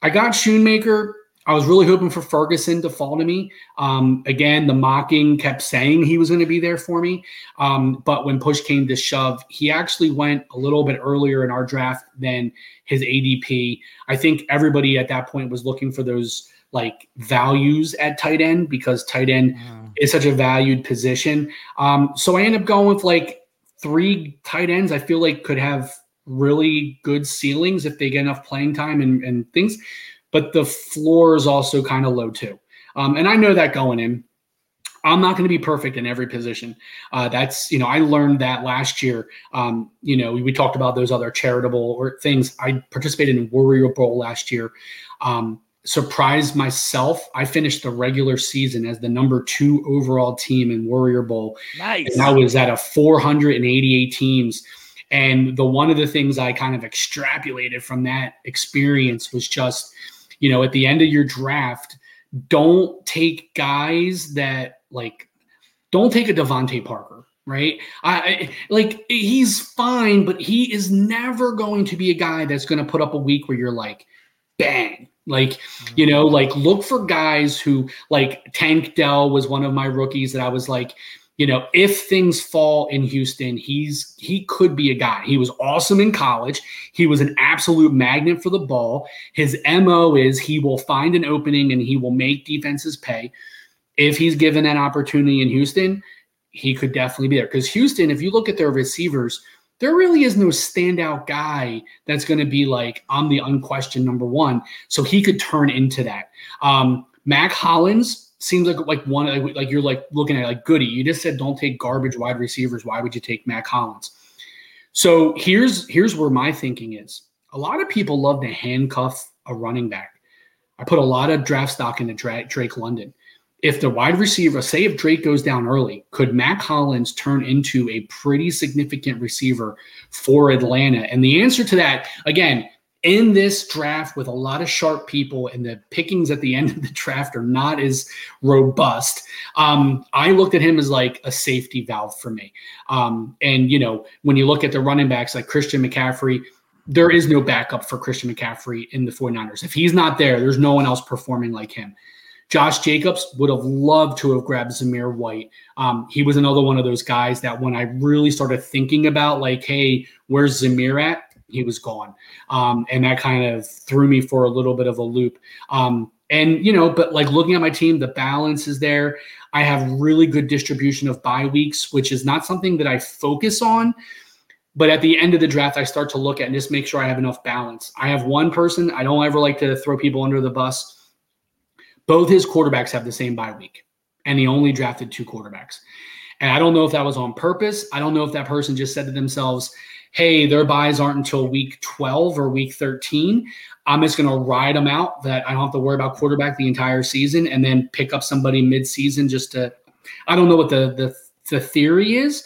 I got Schoonmaker I was really hoping for Ferguson to fall to me. Um, again, the mocking kept saying he was going to be there for me. Um, but when push came to shove, he actually went a little bit earlier in our draft than his ADP. I think everybody at that point was looking for those like values at tight end because tight end mm. is such a valued position. Um, so I end up going with like three tight ends I feel like could have really good ceilings if they get enough playing time and, and things but the floor is also kind of low too. Um, and I know that going in. I'm not going to be perfect in every position. Uh, that's you know I learned that last year. Um, you know we, we, talked about those other charitable or things. I participated in Warrior Bowl last year. Um, surprised myself. I finished the regular season as the number two overall team in Warrior Bowl. Nice. And I was at a 488 teams. And the one of the things I kind of extrapolated from that experience was just you know, at the end of your draft, don't take guys that like don't take a DeVante Parker, right? I, like he's fine, but he is never going to be a guy that's going to put up a week where you're like, bang. Like, you know, like look for guys who like Tank Dell was one of my rookies that I was like, you know, if things fall in Houston, he's he could be a guy. He was awesome in college. He was an absolute magnet for the ball. His MO is he will find an opening and he will make defenses pay. If he's given an opportunity in Houston, he could definitely be there. Because Houston, if you look at their receivers, there really is no standout guy that's going to be like, I'm the unquestioned number one. So he could turn into that. Um, Mack Hollins, seems like like one like, like you're like looking at like goody. You just said don't take garbage wide receivers. Why would you take Mack Hollins? So here's here's where my thinking is. A lot of people love to handcuff a running back. I put a lot of draft stock into Drake London. If the wide receiver, say if Drake goes down early, could Mack Hollins turn into a pretty significant receiver for Atlanta? And the answer to that, again, in this draft with a lot of sharp people and the pickings at the end of the draft are not as robust um, i looked at him as like a safety valve for me um, and you know when you look at the running backs like christian mccaffrey there is no backup for christian mccaffrey in the 49ers if he's not there there's no one else performing like him Josh Jacobs would have loved to have grabbed Zamir White. Um, he was another one of those guys that when I really started thinking about, like, hey, where's Zamir at? He was gone. Um, and that kind of threw me for a little bit of a loop. Um, and, you know, but like looking at my team, the balance is there. I have really good distribution of bye weeks, which is not something that I focus on. But at the end of the draft, I start to look at and just make sure I have enough balance. I have one person, I don't ever like to throw people under the bus. Both his quarterbacks have the same bye week, and he only drafted two quarterbacks. And I don't know if that was on purpose. I don't know if that person just said to themselves, hey, their buys aren't until week 12 or week 13. I'm just going to ride them out that I don't have to worry about quarterback the entire season and then pick up somebody mid-season just to I don't know what the the the theory is,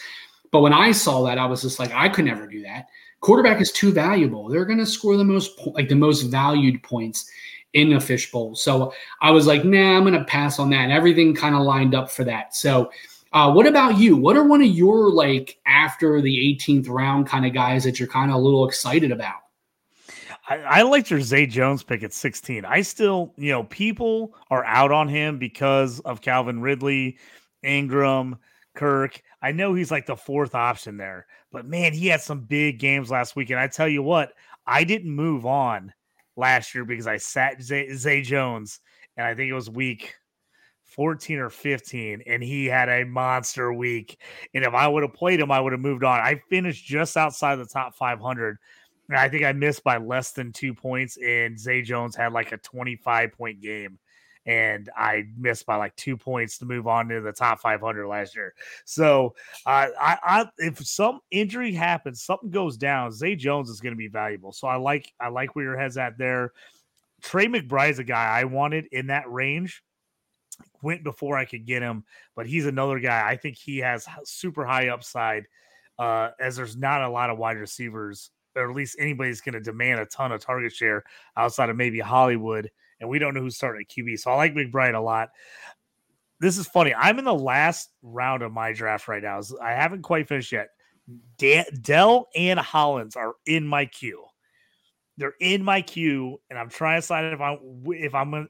but when I saw that I was just like I could never do that. Quarterback is too valuable. They're going to score the most like the most valued points in a fishbowl. So I was like, nah, I'm going to pass on that. And everything kind of lined up for that. So uh, what about you? What are one of your like after the 18th round kind of guys that you're kind of a little excited about? I, I liked your Zay Jones pick at 16. I still, you know, people are out on him because of Calvin Ridley, Ingram, Kirk. I know he's like the fourth option there, but man, he had some big games last week. And I tell you what, I didn't move on last year because I sat Zay, Zay Jones, and I think it was week 14 or 15, and he had a monster week. And if I would have played him, I would have moved on. I finished just outside the top 500. And I think I missed by less than two points, and Zay Jones had like a 25 point game. And I missed by like two points to move on to the top 500 last year. So, uh, I, I, if some injury happens, something goes down, Zay Jones is going to be valuable. So I like, I like where your head's at there. Trey McBride's a guy I wanted in that range went before I could get him, but he's another guy. I think he has super high upside, uh, as there's not a lot of wide receivers, or at least anybody's going to demand a ton of target share outside of maybe Hollywood. And we don't know who's starting at QB. So I like McBride a lot. This is funny. I'm in the last round of my draft right now. I haven't quite finished yet. Dell and Hollins are in my queue. They're in my queue, and I'm trying to decide if I'm if I'm gonna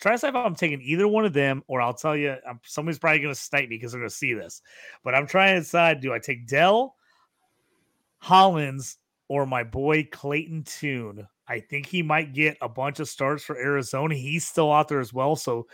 Try to say if I'm taking either one of them, or I'll tell you, I'm, somebody's probably going to snipe me because they're going to see this. But I'm trying to decide: do I take Dell, Hollins, or my boy Clayton Tune? I think he might get a bunch of starts for Arizona. He's still out there as well. So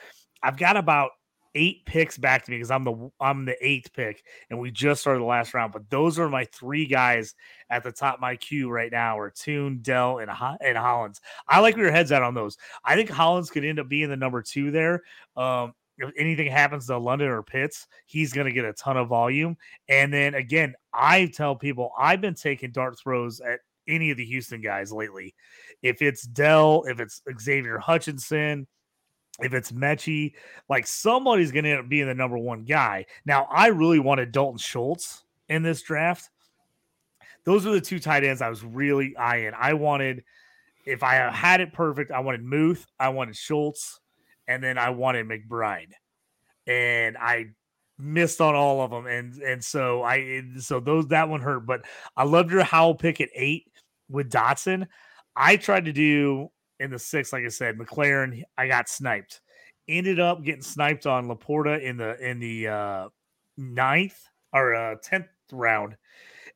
I've got about eight picks back to me because I'm the I'm the eighth pick, and we just started the last round. But those are my three guys at the top of my queue right now: are Tune, Dell, and and Hollins. I like where your head's at on those. I think Hollins could end up being the number two there. Um, if anything happens to London or Pitts, he's going to get a ton of volume. And then again, I tell people I've been taking dart throws at any of the Houston guys lately. If it's Dell, if it's Xavier Hutchinson, if it's Metchie, like somebody's going to end up being the number one guy. Now, I really wanted Dalton Schultz in this draft. Those were the two tight ends I was really eyeing. I wanted, if I had it perfect, I wanted Muth, I wanted Schultz, and then I wanted McBride. And I missed on all of them. And and so I so those that one hurt. But I loved your Howell pick at eight with Dotson. I tried to do in the sixth, like I said, McLaurin, I got sniped. Ended up getting sniped on LaPorta in the in the uh ninth or uh tenth round.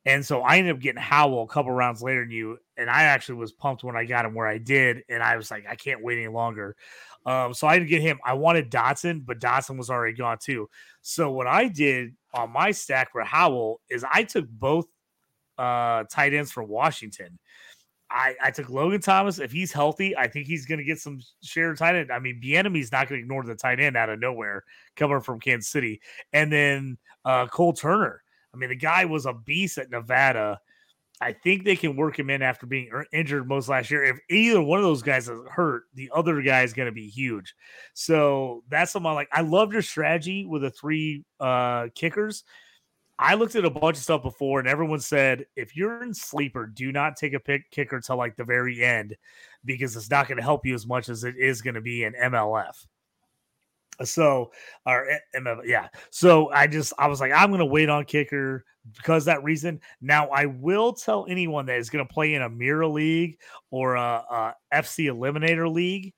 And so I ended up getting Howell a couple rounds later than you. And I actually was pumped when I got him where I did. And I was like, I can't wait any longer. Um, so I didn't get him. I wanted Dotson, but Dotson was already gone too. So what I did on my stack for Howell is I took both uh tight ends for Washington. I, I took Logan Thomas. If he's healthy, I think he's going to get some share tight end. I mean, Bieniemy's not going to ignore the tight end out of nowhere coming from Kansas City. And then uh, Cole Turner. I mean, the guy was a beast at Nevada. I think they can work him in after being injured most last year. If either one of those guys is hurt, the other guy is going to be huge. So that's something I like. I love your strategy with the three uh, kickers I looked at a bunch of stuff before, and everyone said if you're in sleeper, do not take a pick kicker till like the very end because it's not going to help you as much as it is going to be in MLF. So, or eh, MLF, yeah. So I just I was like, I'm going to wait on kicker because that reason. Now I will tell anyone that is going to play in a mirror league or a, a FC Eliminator league.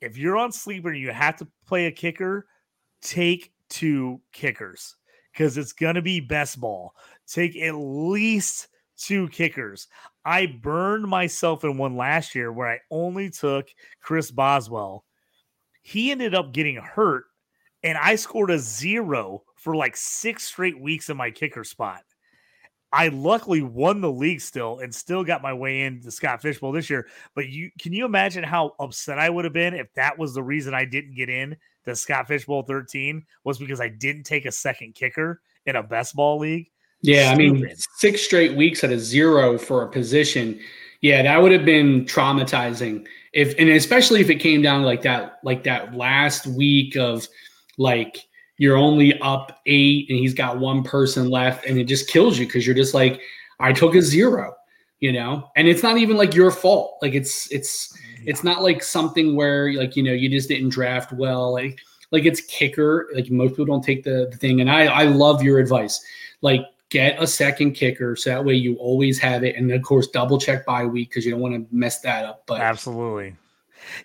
If you're on sleeper and you have to play a kicker, take two kickers because it's going to be best ball. Take at least two kickers. I burned myself in one last year where I only took Chris Boswell. He ended up getting hurt, and I scored a zero for like six straight weeks in my kicker spot. I luckily won the league still and still got my way into Scott Fishbowl this year. But you can you imagine how upset I would have been if that was the reason I didn't get in the Scott Fishbowl 13 was because I didn't take a second kicker in a best ball league. Yeah, Stupid. I mean, six straight weeks at a zero for a position. Yeah, that would have been traumatizing. If and especially if it came down like that, like that last week of like you're only up eight and he's got one person left and it just kills you because you're just like i took a zero you know and it's not even like your fault like it's it's yeah. it's not like something where like you know you just didn't draft well like like it's kicker like most people don't take the, the thing and i i love your advice like get a second kicker so that way you always have it and of course double check by week because you don't want to mess that up but absolutely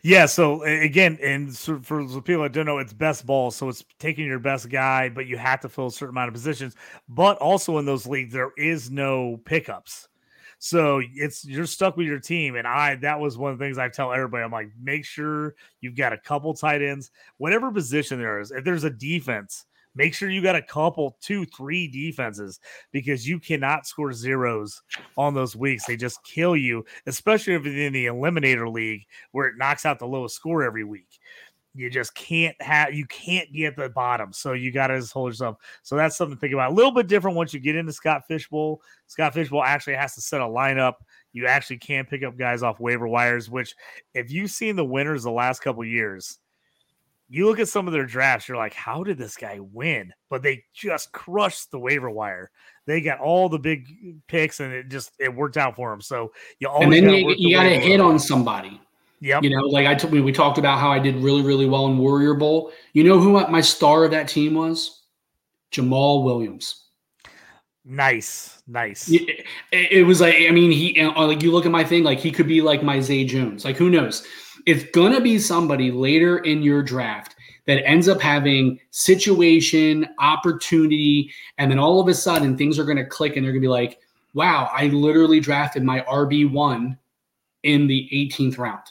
yeah. So again, and for the people that don't know, it's best ball. So it's taking your best guy, but you have to fill a certain amount of positions. But also in those leagues, there is no pickups. So it's you're stuck with your team. And I that was one of the things I tell everybody. I'm like, make sure you've got a couple tight ends, whatever position there is. If there's a defense, Make sure you got a couple, two, three defenses because you cannot score zeros on those weeks. They just kill you, especially if it's in the eliminator league where it knocks out the lowest score every week. You just can't have you can't be at the bottom. So you got to just hold yourself. So that's something to think about. A little bit different once you get into Scott Fishbowl. Scott Fishbowl actually has to set a lineup. You actually can pick up guys off waiver wires, which if you've seen the winners the last couple years, you look at some of their drafts, you're like, how did this guy win? But they just crushed the waiver wire. They got all the big picks, and it just it worked out for them. So you always and then you, you got to hit on somebody. Yeah, you know, like I told me, we talked about how I did really, really well in Warrior Bowl. You know who my star of that team was? Jamaal Williams. Nice, nice. It, it, was like, I mean, he uh, like you look at my thing, like he could be like my Zay Jones. Like who knows? it's going to be somebody later in your draft that ends up having situation, opportunity, and then all of a sudden things are going to click and they're going to be like, wow, I literally drafted my RB1 in the 18th round.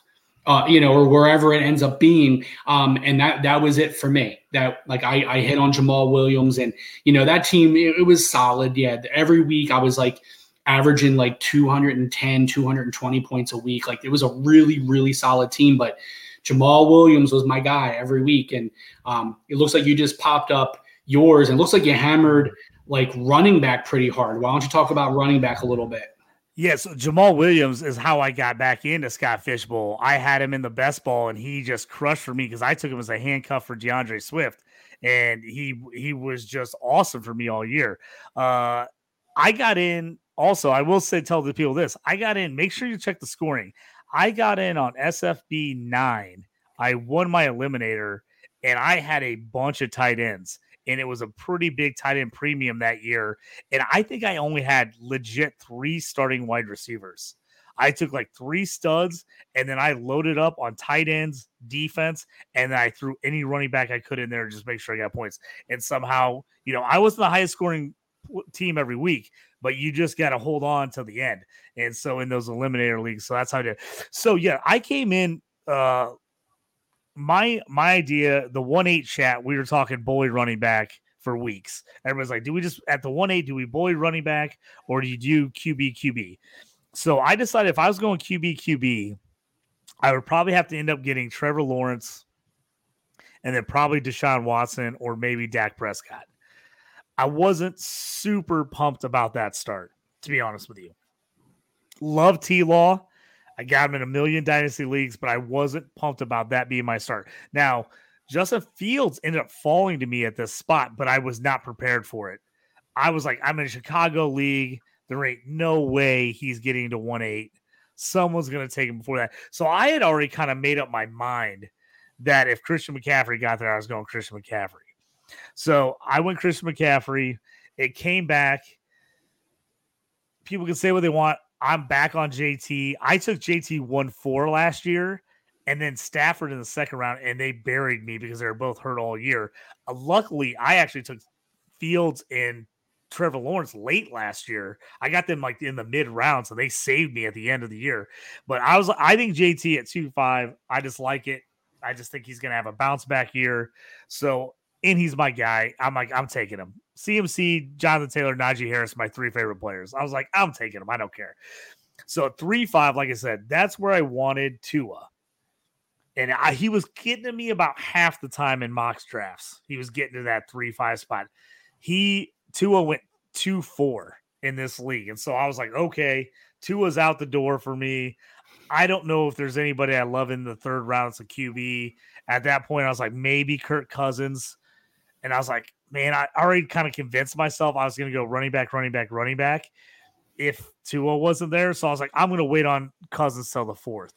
Uh, you know, or wherever it ends up being. Um, and that that was it for me. That like I, I hit on Jamaal Williams and you know that team it, it was solid. Yeah, every week I was like averaging like 210, 220 points a week. Like it was a really, really solid team. But Jamaal Williams was my guy every week. And um, it looks like you just popped up yours and looks like you hammered like running back pretty hard. Why don't you talk about running back a little bit? Yes, yeah, so Jamaal Williams is how I got back into Scott Fishbowl. I had him in the best ball, and he just crushed for me because I took him as a handcuff for D'Andre Swift, and he he was just awesome for me all year. Uh, I got in also, I will say, tell the people this I got in, make sure you check the scoring. I got in on SFB nine. I won my eliminator and I had a bunch of tight ends. And it was a pretty big tight end premium that year. And I think I only had legit three starting wide receivers. I took like three studs and then I loaded up on tight ends, defense, and then I threw any running back I could in there just make sure I got points. And somehow, you know, I wasn't the highest scoring team every week, but you just got to hold on till the end. And so in those eliminator leagues, so that's how I did. So yeah, I came in. uh my my idea, the one eight chat, we were talking bully running back for weeks. Everybody's like, do we just at the one eight, do we bully running back or do you do QB QB? So I decided if I was going QB QB, I would probably have to end up getting Trevor Lawrence and then probably Deshaun Watson or maybe Dak Prescott. I wasn't super pumped about that start, to be honest with you. Love T Law. I got him in a million dynasty leagues, but I wasn't pumped about that being my start. Now, Justin Fields ended up falling to me at this spot, but I was not prepared for it. I was like, I'm in a Chicago league. There ain't no way he's getting to 1 8. Someone's going to take him before that. So I had already kind of made up my mind that if Christian McCaffrey got there, I was going Christian McCaffrey. So I went Christian McCaffrey. It came back. People can say what they want. I'm back on JT. I took JT 1 4 last year and then Stafford in the second round, and they buried me because they were both hurt all year. Uh, luckily, I actually took Fields and Trevor Lawrence late last year. I got them like in the mid round, so they saved me at the end of the year. But I was, I think JT at two five, I just like it. I just think he's going to have a bounce back year. So and he's my guy. I'm like, I'm taking him. CMC, Jonathan Taylor, Najee Harris, my three favorite players. I was like, I'm taking him. I don't care. So three five, like I said, that's where I wanted Tua. And I, he was getting to me about half the time in mock drafts. He was getting to that three five spot. He Tua went two four in this league, and so I was like, okay, Tua's out the door for me. I don't know if there's anybody I love in the third round as a QB. At that point, I was like, maybe Kirk Cousins. And I was like, man, I already kind of convinced myself I was going to go running back, running back, running back if Tua wasn't there. So I was like, I'm going to wait on Cousins till the fourth.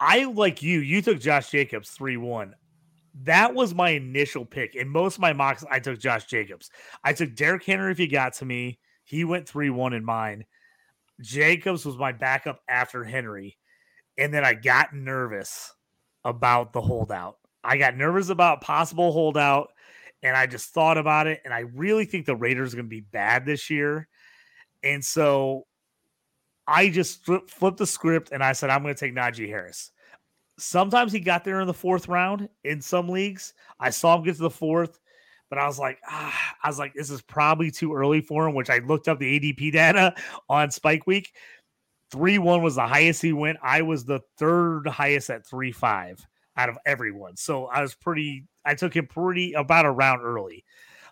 I, like you, you took Josh Jacobs 3 1. That was my initial pick. In most of my mocks, I took Josh Jacobs. I took Derrick Henry if he got to me. He went 3 1 in mine. Jacobs was my backup after Henry. And then I got nervous about the holdout. I got nervous about possible holdout and I just thought about it. And I really think the Raiders are going to be bad this year. And so I just flipped the script and I said, I'm going to take Najee Harris. Sometimes he got there in the fourth round in some leagues. I saw him get to the fourth, but I was like, ah, I was like, this is probably too early for him, which I looked up the ADP data on Spike Week. 3 1 was the highest he went. I was the third highest at 3 5 out of everyone. So I was pretty, I took him pretty about a round early.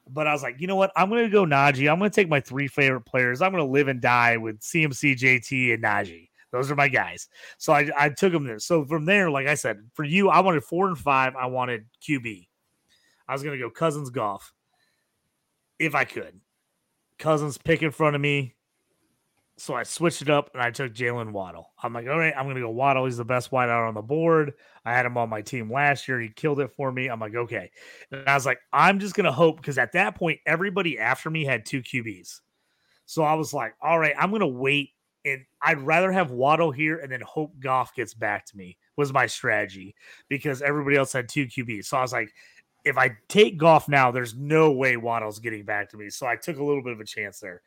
But I was like, you know what? I'm going to go Najee. I'm going to take my three favorite players. I'm going to live and die with CMC, JT, and Najee. Those are my guys. So I, I took them there. So from there, like I said, for you, I wanted four and five. I wanted QB. I was going to go Cousins Goff if I could. Cousins pick in front of me. So I switched it up and I took Jaylen Waddle. I'm like, all right, I'm going to go Waddle. He's the best wideout on the board. I had him on my team last year. He killed it for me. I'm like, okay. And I was like, I'm just going to hope because at that point, everybody after me had two QBs. So I was like, all right, I'm going to wait. And I'd rather have Waddle here and then hope Goff gets back to me was my strategy because everybody else had two QBs. So I was like, if I take Goff now, there's no way Waddle's getting back to me. So I took a little bit of a chance there.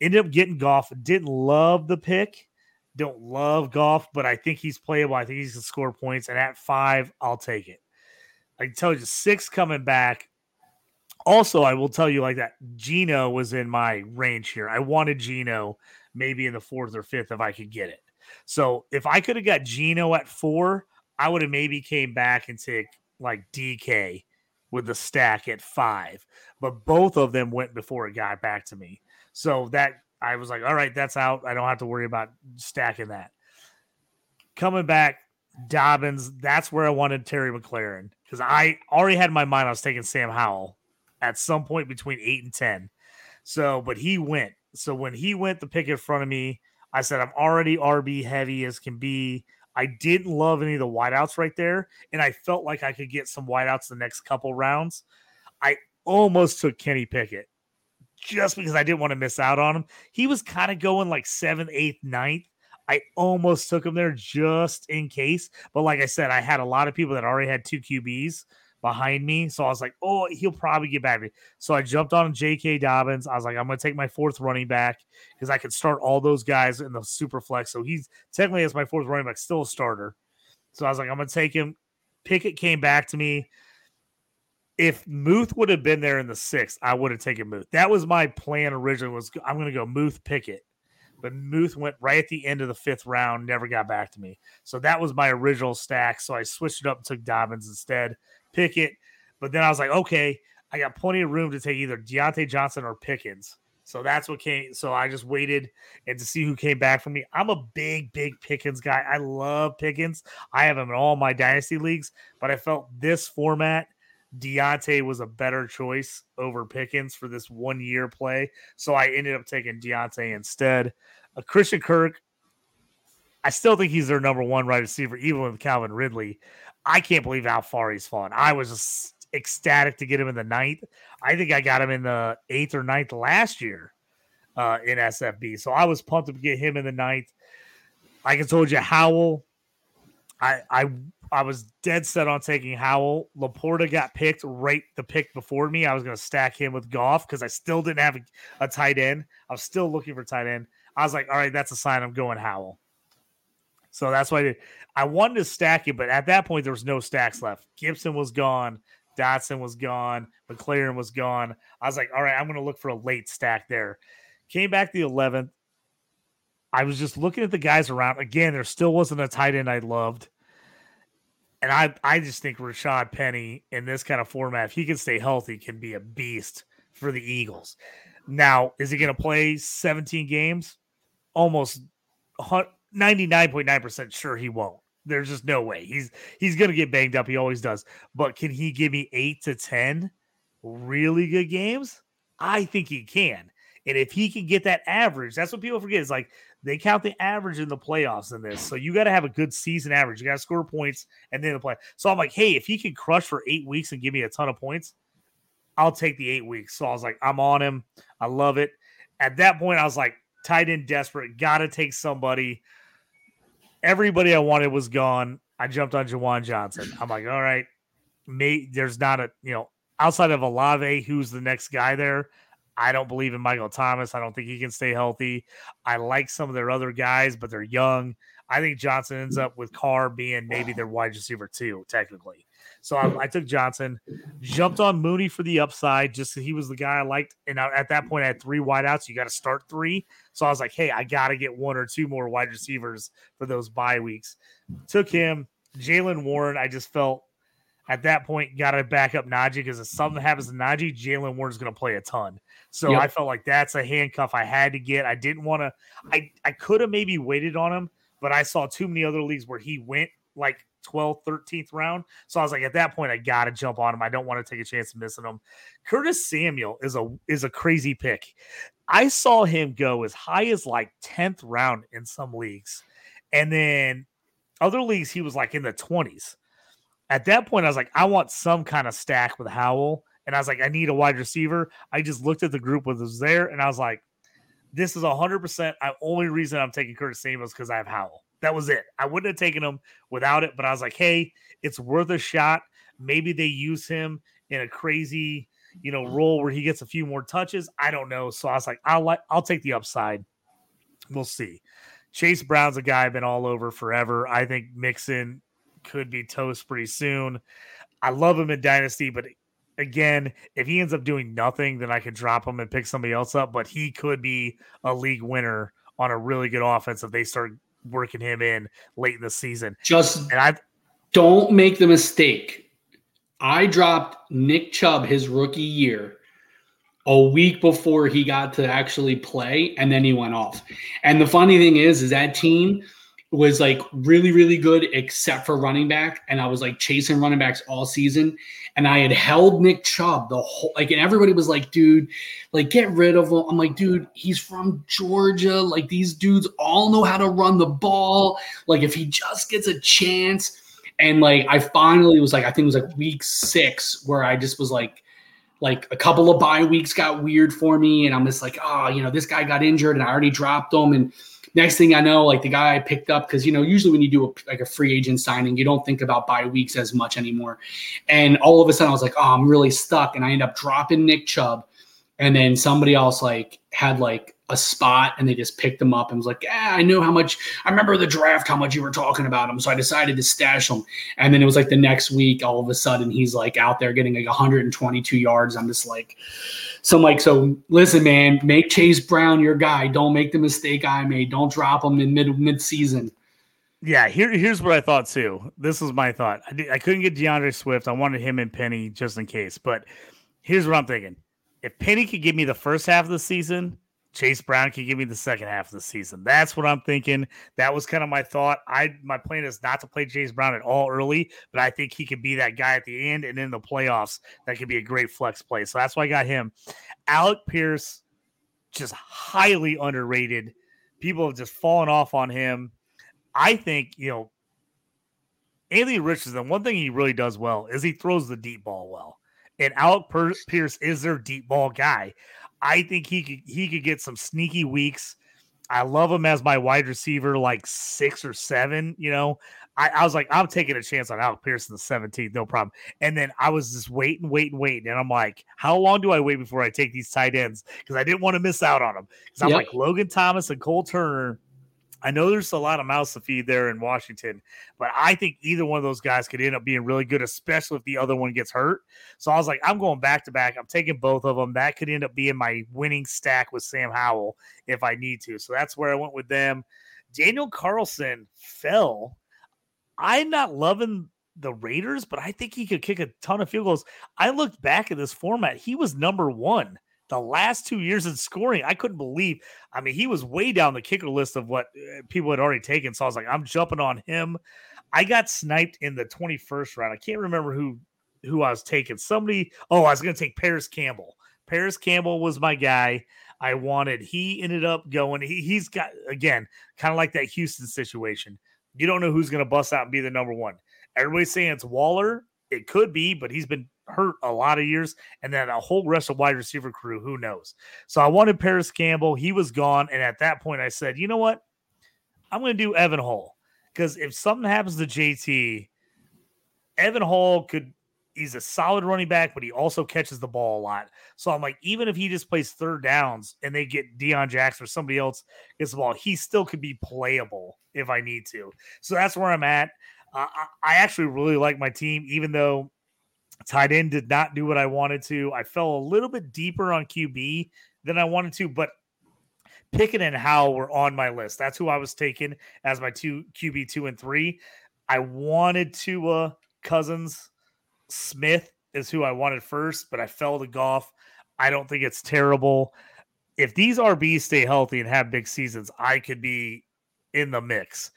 Ended up getting Goff. Didn't love the pick. Don't love Goff, but I think he's playable. I think he's to score points. And at five, I'll take it. I can tell you six coming back. Also, I will tell you like that. Gino was in my range here. I wanted Gino maybe in the fourth or fifth if I could get it. So if I could have got Gino at four, I would have maybe came back and take like DK with the stack at five. But both of them went before it got back to me. So that I was like, all right, that's out. I don't have to worry about stacking that. Coming back, Dobbins, that's where I wanted Terry McLaurin because I already had in my mind I was taking Sam Howell at some point between eight and 10. So, but he went. So when he went the pick in front of me, I said, I'm already RB heavy as can be. I didn't love any of the wideouts right there, and I felt like I could get some wideouts the next couple rounds. I almost took Kenny Pickett just because I didn't want to miss out on him. He was kind of going like seventh, eighth, ninth. I almost took him there just in case. But like I said, I had a lot of people that already had two QBs behind me. So I was like, oh, he'll probably get back to me. So I jumped on J.K. Dobbins. I was like, I'm going to take my fourth running back because I could start all those guys in the super flex. So he's technically as my fourth running back, still a starter. So I was like, I'm going to take him. Pickett came back to me if Muth would have been there in the sixth, I would have taken Muth. That was my plan originally. Was I'm going to go Muth Pickett, but Muth went right at the end of the fifth round, never got back to me. So that was my original stack. So I switched it up and took Dobbins instead, Pickett. But then I was like, okay, I got plenty of room to take either Diontae Johnson or Pickens. So that's what came. So I just waited and to see who came back for me. I'm a big, big Pickens guy. I love Pickens. I have him in all my dynasty leagues, but I felt this format Diontae was a better choice over Pickens for this one year play. So I ended up taking Diontae instead. A Christian Kirk, I still think he's their number one wide receiver, even with Calvin Ridley. I can't believe how far he's fallen. I was ecstatic to get him in the ninth. I think I got him in the eighth or ninth last year uh, in SFB. So I was pumped to get him in the ninth. Like I told you, Howell, I I I was dead set on taking Howell. LaPorta got picked right the pick before me. I was going to stack him with Goff because I still didn't have a, a, tight end. I was still looking for tight end. I was like, all right, that's a sign I'm going Howell. So that's why I, I wanted to stack it, but at that point there was no stacks left. Gibson was gone. Dotson was gone. McLaurin was gone. I was like, all right, I'm going to look for a late stack there. Came back the 11th. I was just looking at the guys around. Again, there still wasn't a tight end I loved. And I, I just think Rashad Penny in this kind of format, if he can stay healthy, can be a beast for the Eagles. Now, is he going to play 17 games? Almost 99.9% sure he won't. There's just no way. He's he's going to get banged up. He always does. But can he give me 8 to 10 really good games? I think he can. And if he can get that average, that's what people forget is like they count the average in the playoffs in this. So you got to have a good season average. You got to score points and then the play. So I'm like, hey, if he can crush for eight weeks and give me a ton of points, I'll take the eight weeks. So I was like, I'm on him. I love it. At that point, I was like, tight end desperate. Got to take somebody. Everybody I wanted was gone. I jumped on Juwan Johnson. I'm like, all right, may, there's not a, you know, outside of Olave, who's the next guy there. I don't believe in Michael Thomas. I don't think he can stay healthy. I like some of their other guys, but they're young. I think Johnson ends hmm. up with Carr being maybe their wide receiver too, technically. So I, I, took Johnson, jumped on Mooney for the upside, just he was the guy I liked. And I, at that point, I had three wideouts. You got to start three. So I was like, hey, I got to get one or two more wide receivers for those bye weeks. Took him. Jaylen Warren, I just felt at that point got to back up Najee because if something happens to Najee, Jaylen Warren's going to play a ton. So yep. I felt like that's a handcuff I had to get. I didn't want to. I I could have maybe waited on him, but I saw too many other leagues where he went like 12th, 13th round. So I was like, at that point, I got to jump on him. I don't want to take a chance of missing him. Curtis Samuel is a is a crazy pick. I saw him go as high as like 10th round in some leagues, and then other leagues he was like in the 20s at that point, I was like, I want some kind of stack with Howell. And I was like, I need a wide receiver. I just looked at the group that was there and I was like, this is 100%. The only reason I'm taking Curtis Samuel is because I have Howell. That was it. I wouldn't have taken him without it, but I was like, hey, it's worth a shot. Maybe they use him in a crazy, you know, mm-hmm. role where he gets a few more touches. I don't know. So I was like, I'll like I'll take the upside. We'll see. Chase Brown's a guy I've been all over forever. I think Mixon could be toast pretty soon. I love him in Dynasty, but again, if he ends up doing nothing, then I could drop him and pick somebody else up. But he could be a league winner on a really good offense if they start working him in late in the season. Just and I don't make the mistake. I dropped Nick Chubb his rookie year a week before he got to actually play, and then he went off. And the funny thing is, is that team was like really, really good, except for running back. And I was like chasing running backs all season. And I had held Nick Chubb the whole like, and everybody was like, dude, like get rid of him. I'm like, dude, he's from Georgia. Like these dudes all know how to run the ball. Like if he just gets a chance. And like I finally was like, I think it was like week six where I just was like, like a couple of bye weeks got weird for me. And I'm just like, oh, you know, this guy got injured and I already dropped him. And next thing I know, like the guy I picked up, because you know, usually when you do a, like a free agent signing, you don't think about bye weeks as much anymore. And all of a sudden, I was like, oh, I'm really stuck, and I end up dropping Nick Chubb, and then somebody else like had like a spot and they just picked him up and was like, yeah, I know how much I remember the draft, how much you were talking about him. So I decided to stash him. And then it was like the next week, all of a sudden he's like out there getting like 122 yards. I'm just like, so I'm like, so listen, man, make Chase Brown your guy. Don't make the mistake I made. Don't drop him in mid mid season. Yeah, here, here's what I thought too. This was my thought. I, did, I couldn't get D'Andre Swift. I wanted him and Penny just in case. But here's what I'm thinking. If Penny could give me the first half of the season, Chase Brown can give me the second half of the season. That's what I'm thinking. That was kind of my thought. I my plan is not to play Chase Brown at all early, but I think he could be that guy at the end and in the playoffs. That could be a great flex play. So that's why I got him. Alec Pierce, just highly underrated. People have just fallen off on him. I think you know Anthony Richardson. One thing he really does well is he throws the deep ball well. And Alec Pierce is their deep ball guy. I think he could he could get some sneaky weeks. I love him as my wide receiver, like six or seven. You know, I, I was like, I'm taking a chance on Alec Pearson the 17th, no problem. And then I was just waiting, waiting, waiting. And I'm like, how long do I wait before I take these tight ends? Because I didn't want to miss out on them. Because I'm yep. like, Logan Thomas and Cole Turner I know there's a lot of mouths to feed there in Washington, but I think either one of those guys could end up being really good, especially if the other one gets hurt. So I was like, I'm going back to back. I'm taking both of them. That could end up being my winning stack with Sam Howell if I need to. So that's where I went with them. Daniel Carlson fell. I'm not loving the Raiders, but I think he could kick a ton of field goals. I looked back at this format. He was number one the last two years in scoring. I couldn't believe. I mean, he was way down the kicker list of what uh, people had already taken. So I was like, I'm jumping on him. I got sniped in the 21st round. I can't remember who who I was taking. Somebody. Oh, I was going to take Parris Campbell. Parris Campbell was my guy. I wanted. He ended up going. He, he's got again, kind of like that Houston situation. You don't know who's going to bust out and be the number one. Everybody's saying it's Waller. It could be, but he's been hurt a lot of years, and then a whole rest of wide receiver crew. Who knows? So I wanted Parris Campbell. He was gone, and at that point, I said, you know what? I'm going to do Evan Hull because if something happens to JT, Evan Hull could. He's a solid running back, but he also catches the ball a lot. So I'm like, even if he just plays third downs and they get Deon Jackson or somebody else gets the ball, he still could be playable if I need to. So that's where I'm at. Uh, I actually really like my team, even though tight end did not do what I wanted to. I fell a little bit deeper on QB than I wanted to, but Pickett and Howell were on my list. That's who I was taking as my two QB two and three. I wanted Tua Cousins, Smith is who I wanted first, but I fell to Goff. I don't think it's terrible. If these RBs stay healthy and have big seasons, I could be in the mix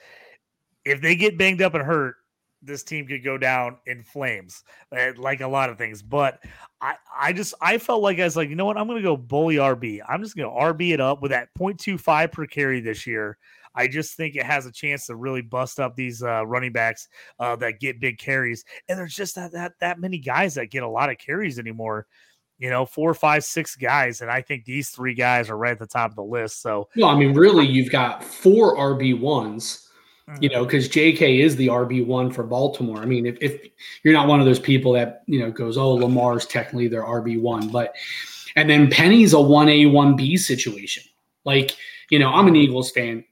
if they get banged up and hurt, this team could go down in flames, eh, like a lot of things. But I, I just, I felt like I was like, you know what? I'm going to go bully RB. I'm just going to RB it up with that 0.25 per carry this year. I just think it has a chance to really bust up these uh, running backs uh, that get big carries. And there's just that, that that many guys that get a lot of carries anymore. You know, four, five, six guys, and I think these three guys are right at the top of the list. So, no, I mean, really, you've got four RB ones you know, because J.K. is the RB one for Baltimore. I mean, if, if you're not one of those people that you know goes, oh, Lamar's technically their RB one, but and then Penny's a one A one B situation. Like, you know, I'm an Eagles fan.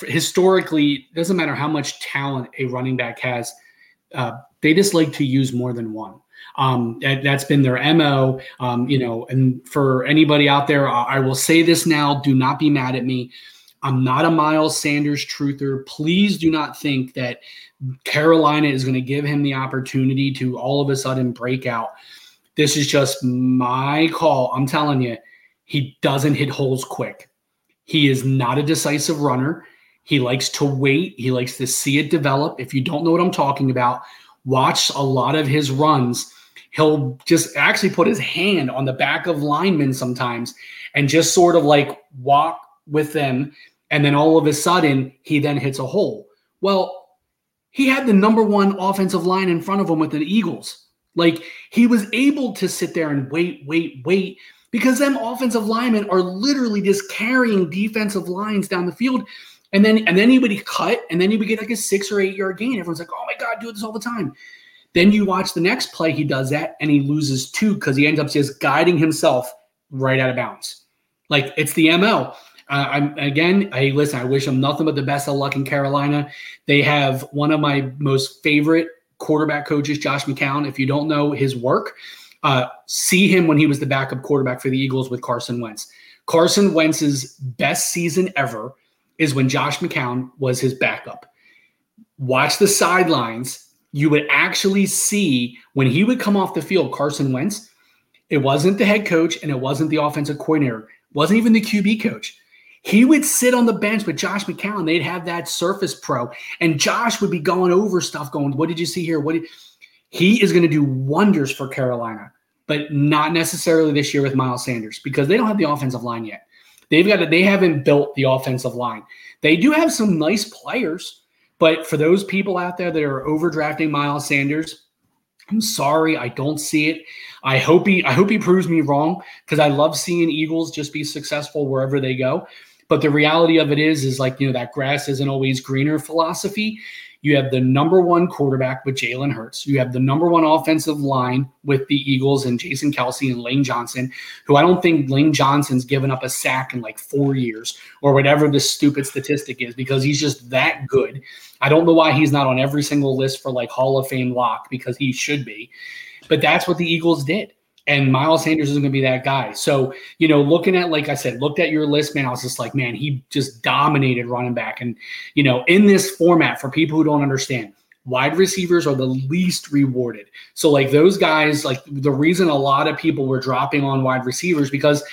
Historically, doesn't matter how much talent a running back has, uh, they just like to use more than one. Um, that, has been their mo. Um, you know, and for anybody out there, I, I will say this now: do not be mad at me. I'm not a Miles Sanders truther. Please do not think that Carolina is going to give him the opportunity to all of a sudden break out. This is just my call. I'm telling you, he doesn't hit holes quick. He is not a decisive runner. He likes to wait, he likes to see it develop. If you don't know what I'm talking about, watch a lot of his runs. He'll just actually put his hand on the back of linemen sometimes and just sort of like walk with them and then all of a sudden, he then hits a hole. Well, he had the number one offensive line in front of him with the Eagles. Like he was able to sit there and wait, wait, wait, because them offensive linemen are literally just carrying defensive lines down the field. And then and then he would cut, and then he would get like a six or eight yard gain. Everyone's like, oh my God, do this all the time. Then you watch the next play, he does that, and he loses two because he ends up just guiding himself right out of bounds. Like it's the MO. Uh, I'm again. Hey, listen. I wish them nothing but the best of luck in Carolina. They have one of my most favorite quarterback coaches, Josh McCown. If you don't know his work, uh, see him when he was the backup quarterback for the Eagles with Carson Wentz. Carson Wentz's best season ever is when Josh McCown was his backup. Watch the sidelines. You would actually see when he would come off the field, Carson Wentz. It wasn't the head coach and it wasn't the offensive coordinator. It wasn't even the QB coach. He would sit on the bench with Josh McCown. They'd have that Surface Pro, and Josh would be going over stuff, going, "What did you see here? What did?" He is going to do wonders for Carolina, but not necessarily this year with Miles Sanders because they don't have the offensive line yet. They've got to, they haven't built the offensive line. They do have some nice players, but for those people out there that are overdrafting Miles Sanders, I'm sorry, I don't see it. I hope he I hope he proves me wrong because I love seeing Eagles just be successful wherever they go. But the reality of it is, is like, you know, that grass isn't always greener philosophy. You have the number one quarterback with Jalen Hurts. You have the number one offensive line with the Eagles and Jason Kelce and Lane Johnson, who I don't think Lane Johnson's given up a sack in like four years or whatever this stupid statistic is because he's just that good. I don't know why he's not on every single list for like Hall of Fame lock because he should be. But that's what the Eagles did. And Miles Sanders is going to be that guy. So, you know, looking at, like I said, looked at your list, man, I was just like, man, he just dominated running back. And, you know, in this format, for people who don't understand, wide receivers are the least rewarded. So, like those guys, like the reason a lot of people were dropping on wide receivers because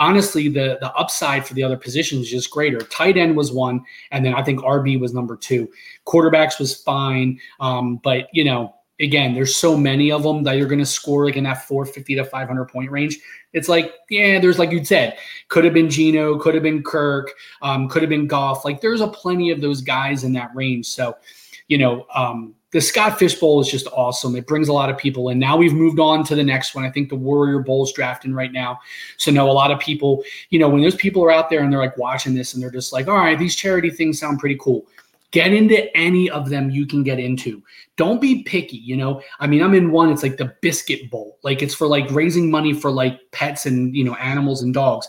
honestly, the the upside for the other positions is just greater. Tight end was one, and then I think RB was number two. Quarterbacks was fine, um, but you know, again, there's so many of them that you're going to score like in that 450 to 500 point range. It's like, yeah, there's like you said, could have been Geno, could have been Kirk, um, could have been Goff. Like there's a plenty of those guys in that range. So, you know, um, the Scott Fish Bowl is just awesome. It brings a lot of people in. Now we've moved on to the next one. I think the Warrior Bowl is drafting right now. So know a lot of people, you know, when those people are out there and they're like watching this and they're just like, all right, these charity things sound pretty cool. Get into any of them you can get into. Don't be picky, you know. I mean, I'm in one, it's like the biscuit bowl. Like it's for like raising money for like pets and, you know, animals and dogs.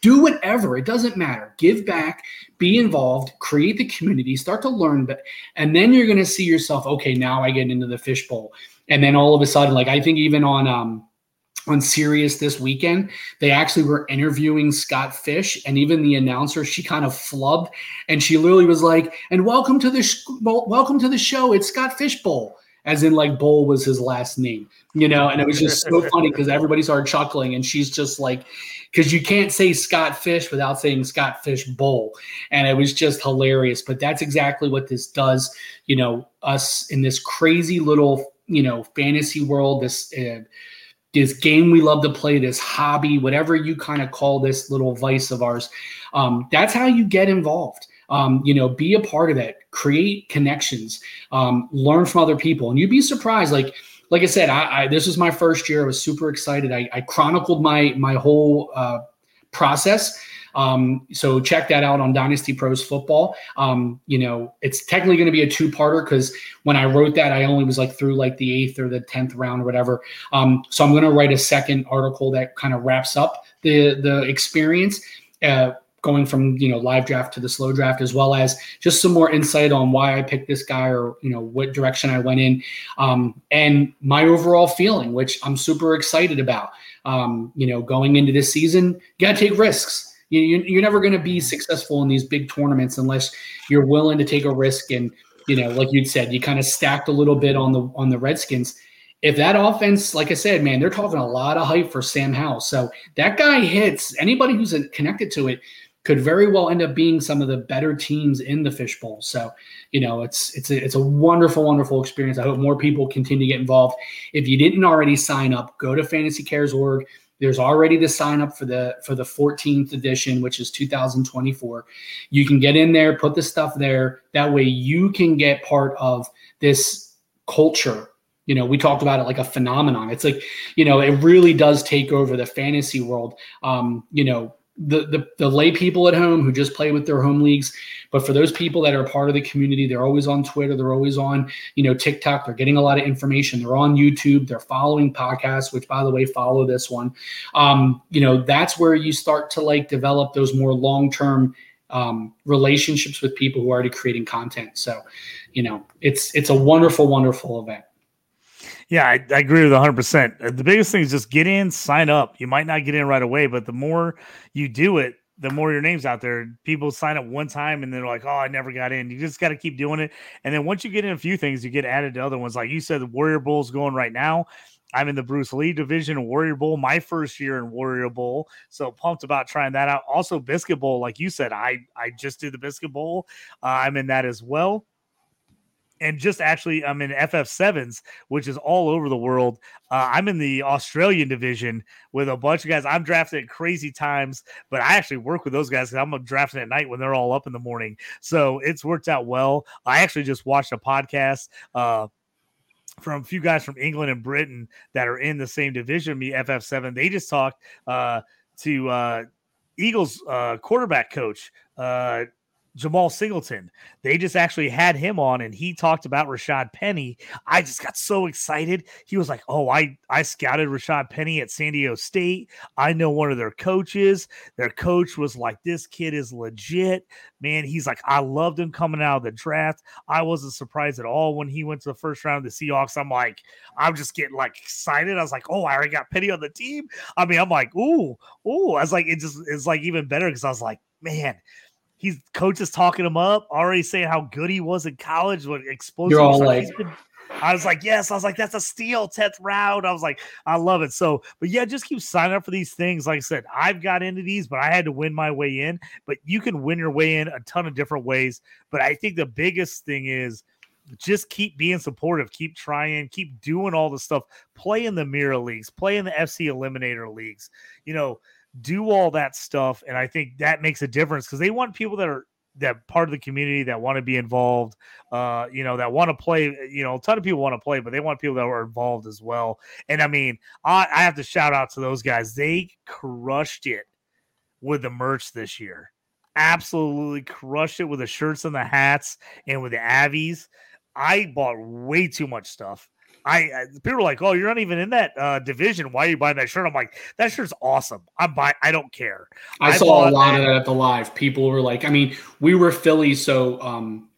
Do whatever, it doesn't matter. Give back, be involved, create the community, start to learn, but and then you're going to see yourself, okay, now I get into the fishbowl. And then all of a sudden like I think even on um on Sirius this weekend. They actually were interviewing Scott Fish, and even the announcer, she kind of flubbed, and she literally was like, "And welcome to the sh- welcome to the show. It's Scott Fish Bowl." As in, like Bowl was his last name, you know, and it was just so funny because everybody started chuckling, and she's just like, because you can't say Scott Fish without saying Scott Fish Bowl, and it was just hilarious. But that's exactly what this does, you know, us in this crazy little, you know, fantasy world, this. Uh, this game we love to play, this hobby, whatever you kind of call this little vice of ours. Um, that's how you get involved. Um, you know, be a part of that, create connections, um, learn from other people, and you'd be surprised. Like, like I said, I, I this was my first year. I was super excited. I, I chronicled my my whole uh, process. Um, so check that out on Dynasty Pros Football. Um, you know, it's technically going to be a two-parter because when I wrote that, I only was like through like the eighth or the tenth round or whatever. Um, so I'm going to write a second article that kind of wraps up the the experience. Uh, going from you know live draft to the slow draft as well as just some more insight on why i picked this guy or you know what direction i went in um, and my overall feeling which i'm super excited about um, you know going into this season you got to take risks you, you're never going to be successful in these big tournaments unless you're willing to take a risk. And you know, like you'd said, you kind of stacked a little bit on the on the Redskins. If that offense, like I said, man, they're talking a lot of hype for Sam Howell. So that guy hits anybody who's connected to it could very well end up being some of the better teams in the fishbowl. So, you know, it's it's a, it's a wonderful, wonderful experience. I hope more people continue to get involved. If you didn't already sign up, go to fantasycares.org there's already the sign up for the for the 14th edition, which is 2024. You can get in there, put the stuff there. That way you can get part of this culture. You know, we talked about it like a phenomenon. It's like, you know, it really does take over the fantasy world. Um, you know, the, the the lay people at home who just play with their home leagues. But for those people that are part of the community they're always on twitter they're always on you know tiktok they're getting a lot of information they're on youtube they're following podcasts which by the way follow this one. Um, you know that's where you start to like develop those more long-term um, relationships with people who are already creating content. So you know it's it's a wonderful wonderful event yeah, I, I, agree with 100%. Uh, the biggest thing is just get in, sign up. You might not get in right away, but the more you do it, the more your name's out there. People sign up one time and they're like, oh, I never got in. You just got to keep doing it. And then once you get in a few things, you get added to other ones. Like you said, the Warrior Bowl's going right now. I'm in the Bruce Lee division, Warrior Bowl, my first year in Warrior Bowl. So pumped about trying that out. Also, Biscuit Bowl, like you said, I I just did the Biscuit Bowl. Uh, I'm in that as well and just actually I'm in FF7s, which is all over the world. Uh, I'm in the Australian division with a bunch of guys. I'm drafted at crazy times, but I actually work with those guys because I'm drafting at night when they're all up in the morning. So it's worked out well. I actually just watched a podcast. Uh, from a few guys from England and Britain that are in the same division, me FF7. They just talked uh, to uh, Eagles uh, quarterback coach uh, Jemal Singleton. They just actually had him on and he talked about Rashad Penny. I just got so excited. He was like, Oh, I, I scouted Rashad Penny at San Diego State. I know one of their coaches. Their coach was like, This kid is legit. Man, he's like, I loved him coming out of the draft. I wasn't surprised at all when he went to the first round of the Seahawks. I'm like, I'm just getting like excited. I was like, Oh, I already got Penny on the team. I mean, I'm like, ooh, ooh. I was like, it just is like even better because I was like, man, he's coach is talking him up, already saying how good he was in college, what explosive. You're all like, been, I was like, yes, I was like, that's a steal, 10th round. I was like, I love it. So, but yeah, just keep signing up for these things. Like I said, I've got into these, but I had to win my way in. But you can win your way in a ton of different ways. But I think the biggest thing is just keep being supportive, keep trying, keep doing all the stuff, play in the mirror leagues, play in the FC eliminator leagues. You know, do all that stuff and i think that makes a difference because they want people that are that part of the community that want to be involved uh you know that want to play you know a ton of people want to play but they want people that are involved as well. And i mean I, I have to shout out to those guys. They crushed it with the merch this year. Absolutely crushed it with the shirts and the hats and with the avies. I bought way too much stuff I, I people are like, "Oh, you're not even in that uh, division. Why are you buying that shirt?" I'm like, "That shirt's awesome. I'm buy. I don't care." I, I saw a lot that. of that at the live. People were like, "I mean, we were Philly, so um,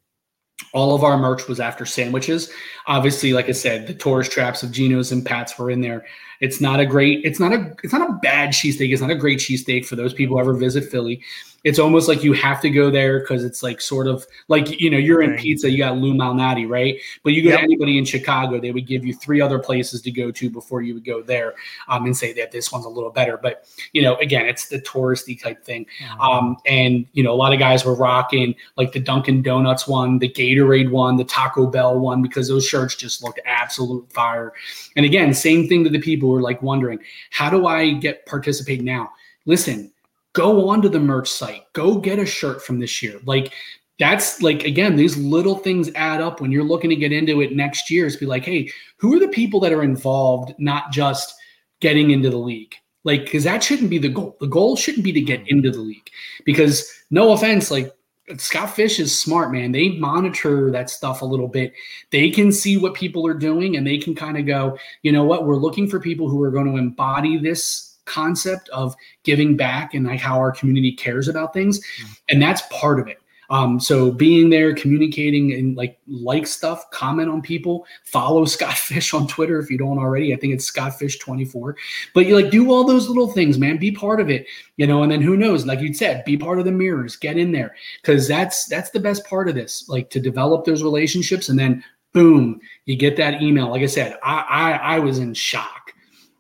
all of our merch was after sandwiches. Obviously, like I said, the tourist traps of Geno's and Pat's were in there. It's not a great. It's not a. It's not a bad cheesesteak. It's not a great cheesesteak for those people who ever visit Philly it's almost like you have to go there because it's like sort of like you know you're in pizza you got Lou Malnati right? But you go yep. to anybody in Chicago they would give you three other places to go to before you would go there um, and say that this one's a little better. But you know again it's the touristy type thing. Mm-hmm. um, and you know a lot of guys were rocking like the Dunkin' Donuts one the Gatorade one the Taco Bell one because those shirts just looked absolute fire. And again same thing to the people who are like wondering how do I get participate now? Listen go onto the merch site, go get a shirt from this year. Like that's like again, these little things add up when you're looking to get into it next year. Is be like, hey, who are the people that are involved, not just getting into the league? Like, because that shouldn't be the goal. The goal shouldn't be to get mm-hmm. into the league. Because no offense, like Scott Fish is smart, man. They monitor that stuff a little bit. They can see what people are doing and they can kind of go, you know what, we're looking for people who are going to embody this concept of giving back and like how our community cares about things. Mm-hmm. And that's part of it. Um, so being there, communicating and like like stuff, comment on people, follow Scott Fish on Twitter if you don't already. I think it's Scott Fish 24. But you like do all those little things, man. Be part of it, you know. And then who knows? Like you said, be part of the mirrors. Get in there because that's that's the best part of this. Like to develop those relationships, and then boom, you get that email. Like I said, I I, I was in shock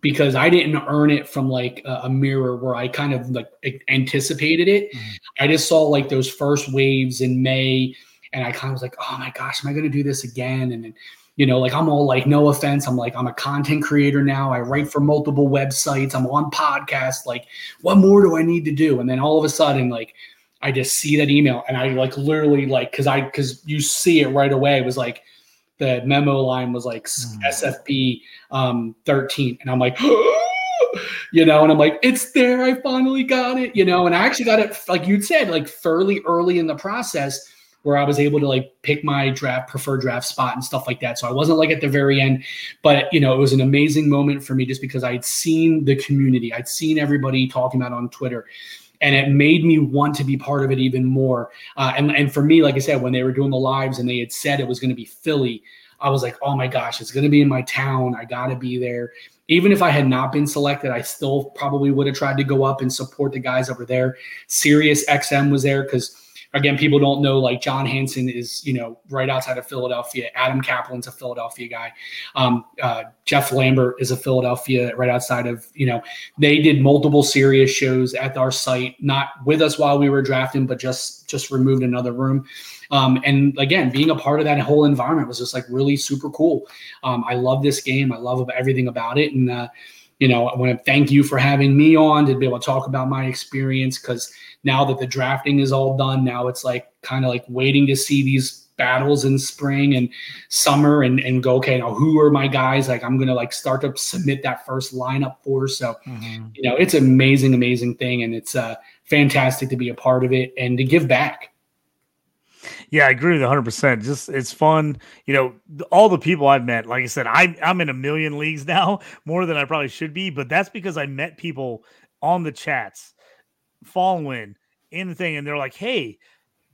because I didn't earn it from like a, a mirror where I kind of like anticipated it. Mm-hmm. I just saw like those first waves in May and I kind of was like, oh my gosh, am I going to do this again? And then, you know, like I'm all like, no offense. I'm like, I'm a content creator now. I write for multiple websites. I'm on podcasts. Like, what more do I need to do? And then all of a sudden, like, I just see that email and I like literally like, cause I, cause you see it right away. It was like, the memo line was like mm. SFB um, 13. And I'm like, you know, and I'm like, it's there. I finally got it, you know, and I actually got it, like you'd said, like fairly early in the process where I was able to like pick my draft preferred draft spot and stuff like that. So I wasn't like at the very end, but you know, it was an amazing moment for me just because I'd seen the community, I'd seen everybody talking about on Twitter and it made me want to be part of it even more. Uh, and and for me, like I said, when they were doing the lives and they had said it was going to be Philly, I was like, oh my gosh, it's going to be in my town. I got to be there. Even if I had not been selected, I still probably would have tried to go up and support the guys over there. Sirius XM was there because again, people don't know like John Hansen is, you know, right outside of Philadelphia. Adam Kaplan's a Philadelphia guy. Um, uh, Jeff Lambert is a Philadelphia right outside of, you know, they did multiple Sirius shows at our site, not with us while we were drafting, but just just removed another room. Um, and again, being a part of that whole environment was just like really super cool. Um, I love this game. I love everything about it. And, uh, you know, I want to thank you for having me on to be able to talk about my experience because now that the drafting is all done, now it's like kind of like waiting to see these battles in spring and summer and, and go, okay, now who are my guys? Like I'm gonna like start to submit that first lineup for. So, mm-hmm. you know, it's amazing, amazing thing. And it's uh fantastic to be a part of it and to give back. Yeah, I agree with 100. percent Just it's fun, you know. All the people I've met, like I said, I I'm in a million leagues now, more than I probably should be, but that's because I met people on the chats, following in the thing, and they're like, "Hey,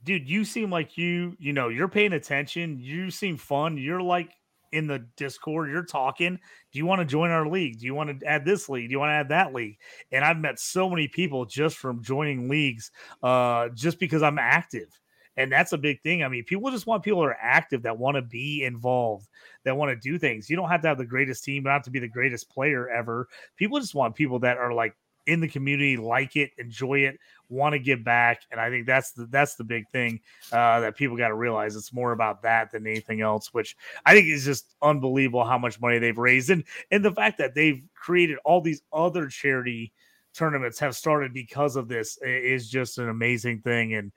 dude, you seem like you, you know, you're paying attention. You seem fun. You're like in the Discord, you're talking. Do you want to join our league? Do you want to add this league? Do you want to add that league? And I've met so many people just from joining leagues, uh, just because I'm active. And that's a big thing. I mean, people just want people that are active that want to be involved, that want to do things. You don't have to have the greatest team, not to be the greatest player ever. People just want people that are like in the community, like it, enjoy it, want to give back, and I think that's the that's the big thing uh, that people got to realize. It's more about that than anything else, which I think is just unbelievable how much money they've raised, and and the fact that they've created all these other charity tournaments have started because of this is just an amazing thing, and.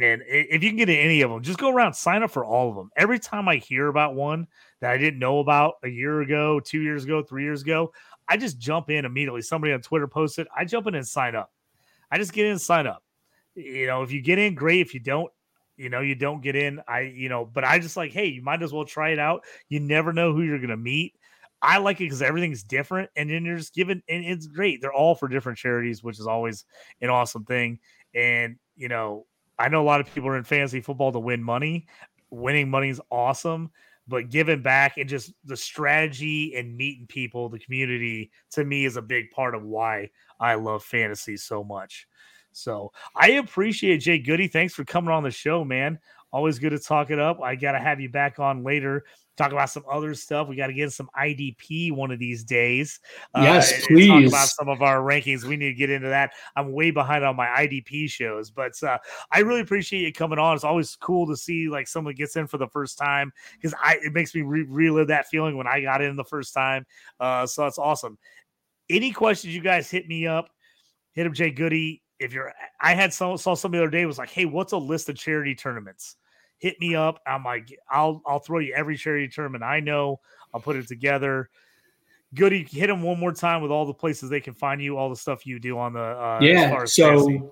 And if you can get any of them, just go around, sign up for all of them. Every time I hear about one that I didn't know about a year ago, two years ago, three years ago, I just jump in immediately. Somebody on Twitter posted, I jump in and sign up. I just get in and sign up. You know, if you get in, great. If you don't, you know, you don't get in. I, you know, but I just like, hey, you might as well try it out. You never know who you're gonna meet. I like it because everything's different, and then you're just given, and it's great. They're all for different charities, which is always an awesome thing. And you know, I know a lot of people are in fantasy football to win money. Winning money is awesome, but giving back and just the strategy and meeting people, the community to me is a big part of why I love fantasy so much. So I appreciate Jay Goody. Thanks for coming on the show, man. Always good to talk it up. I got to have you back on later talk about some other stuff. We got to get some IDP one of these days. Uh, yes, uh, please. talk about some of our rankings. We need to get into that. I'm way behind on my IDP shows, but uh, I really appreciate you coming on. It's always cool to see like someone gets in for the first time because I it makes me re- relive that feeling when I got in the first time. Uh, so that's awesome. Any questions, you guys hit me up. Hit up Jay Goody. If you're, I had some saw somebody the other day was like, "Hey, what's a list of charity tournaments?" hit me up. I'm like, I'll I'll throw you every charity tournament I know. I'll put it together. Goody, hit them one more time with all the places they can find you, all the stuff you do on the uh, yeah. so fantasy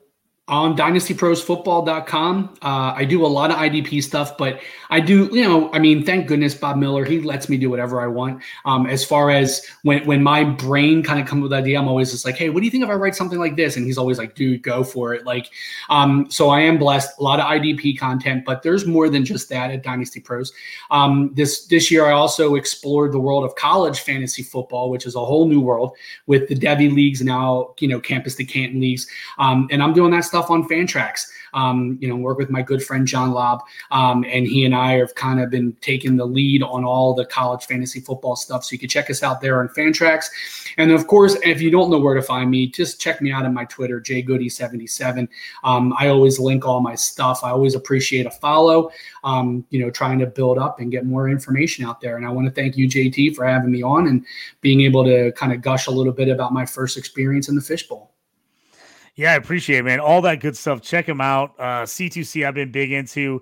on dynastyprosfootball.com. Uh, I do a lot of IDP stuff, but I do, you know, I mean, thank goodness Bob Miller, he lets me do whatever I want. Um, as far as when, when my brain kind of comes with an idea, I'm always just like, Hey, what do you think if I write something like this? And he's always like, dude, go for it. Like, um, so I am blessed, a lot of IDP content, but there's more than just that at Dynasty Pros. Um, this, this year I also explored the world of college fantasy football, which is a whole new world with the Devy leagues now, you know, campus to Canton leagues. Um, and I'm doing that stuff stuff on Fantrax. Um, you know, work with my good friend John Lobb, um, and he and I have kind of been taking the lead on all the college fantasy football stuff. So you can check us out there on Fantrax, and of course, if you don't know where to find me, just check me out on my Twitter, jgoody77. Um, I always link all my stuff. I always appreciate a follow. Um, you know, trying to build up and get more information out there. And I want to thank you, JT, for having me on and being able to kind of gush a little bit about my first experience in the fishbowl. Yeah, I appreciate it, man. All that good stuff. Check them out. Uh, C2C, I've been big into.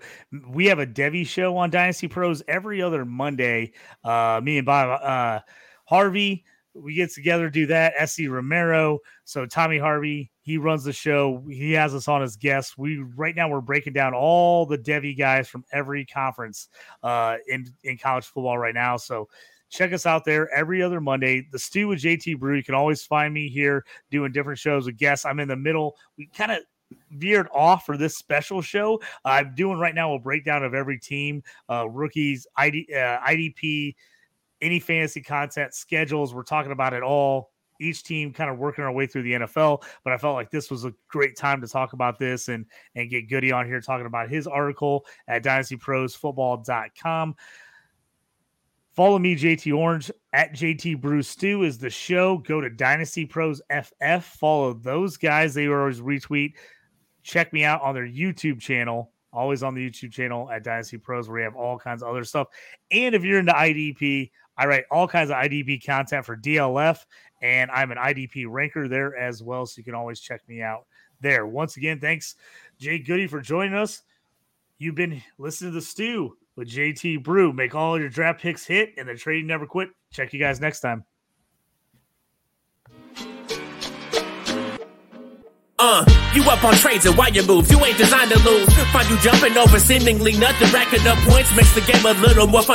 We have a Devy show on Dynasty Pros every other Monday. Uh, me and Bob uh, Harvey, we get together, do that. SC Romero. So Tommy Harvey, he runs the show. He has us on as guests. We right now we're breaking down all the Devy guys from every conference uh, in in college football right now. So Check us out there every other Monday. The Stew with JT Brew. You can always find me here doing different shows with guests. I'm in the middle. We kind of veered off for this special show. I'm doing right now a breakdown of every team, uh, rookies, ID, uh, IDP, any fantasy content schedules. We're talking about it all. Each team kind of working our way through the NFL, but I felt like this was a great time to talk about this and and get Goody on here talking about his article at dynastyprosfootball.com. Follow me, JT Orange at JT Bruce Stew is the show. Go to Dynasty Pros FF. Follow those guys. They always retweet. Check me out on their YouTube channel. Always on the YouTube channel at Dynasty Pros, where we have all kinds of other stuff. And if you're into IDP, I write all kinds of IDP content for DLF, and I'm an IDP ranker there as well. So you can always check me out there. Once again, thanks, Jay Goody, for joining us. You've been listening to the Stew with JT Brew. Make all your draft picks hit and the trading never quit. Check you guys next time. Uh, you up on trades and wire moves. You ain't designed to lose. Find you jumping over seemingly nothing, racking up points makes the game a little more fun.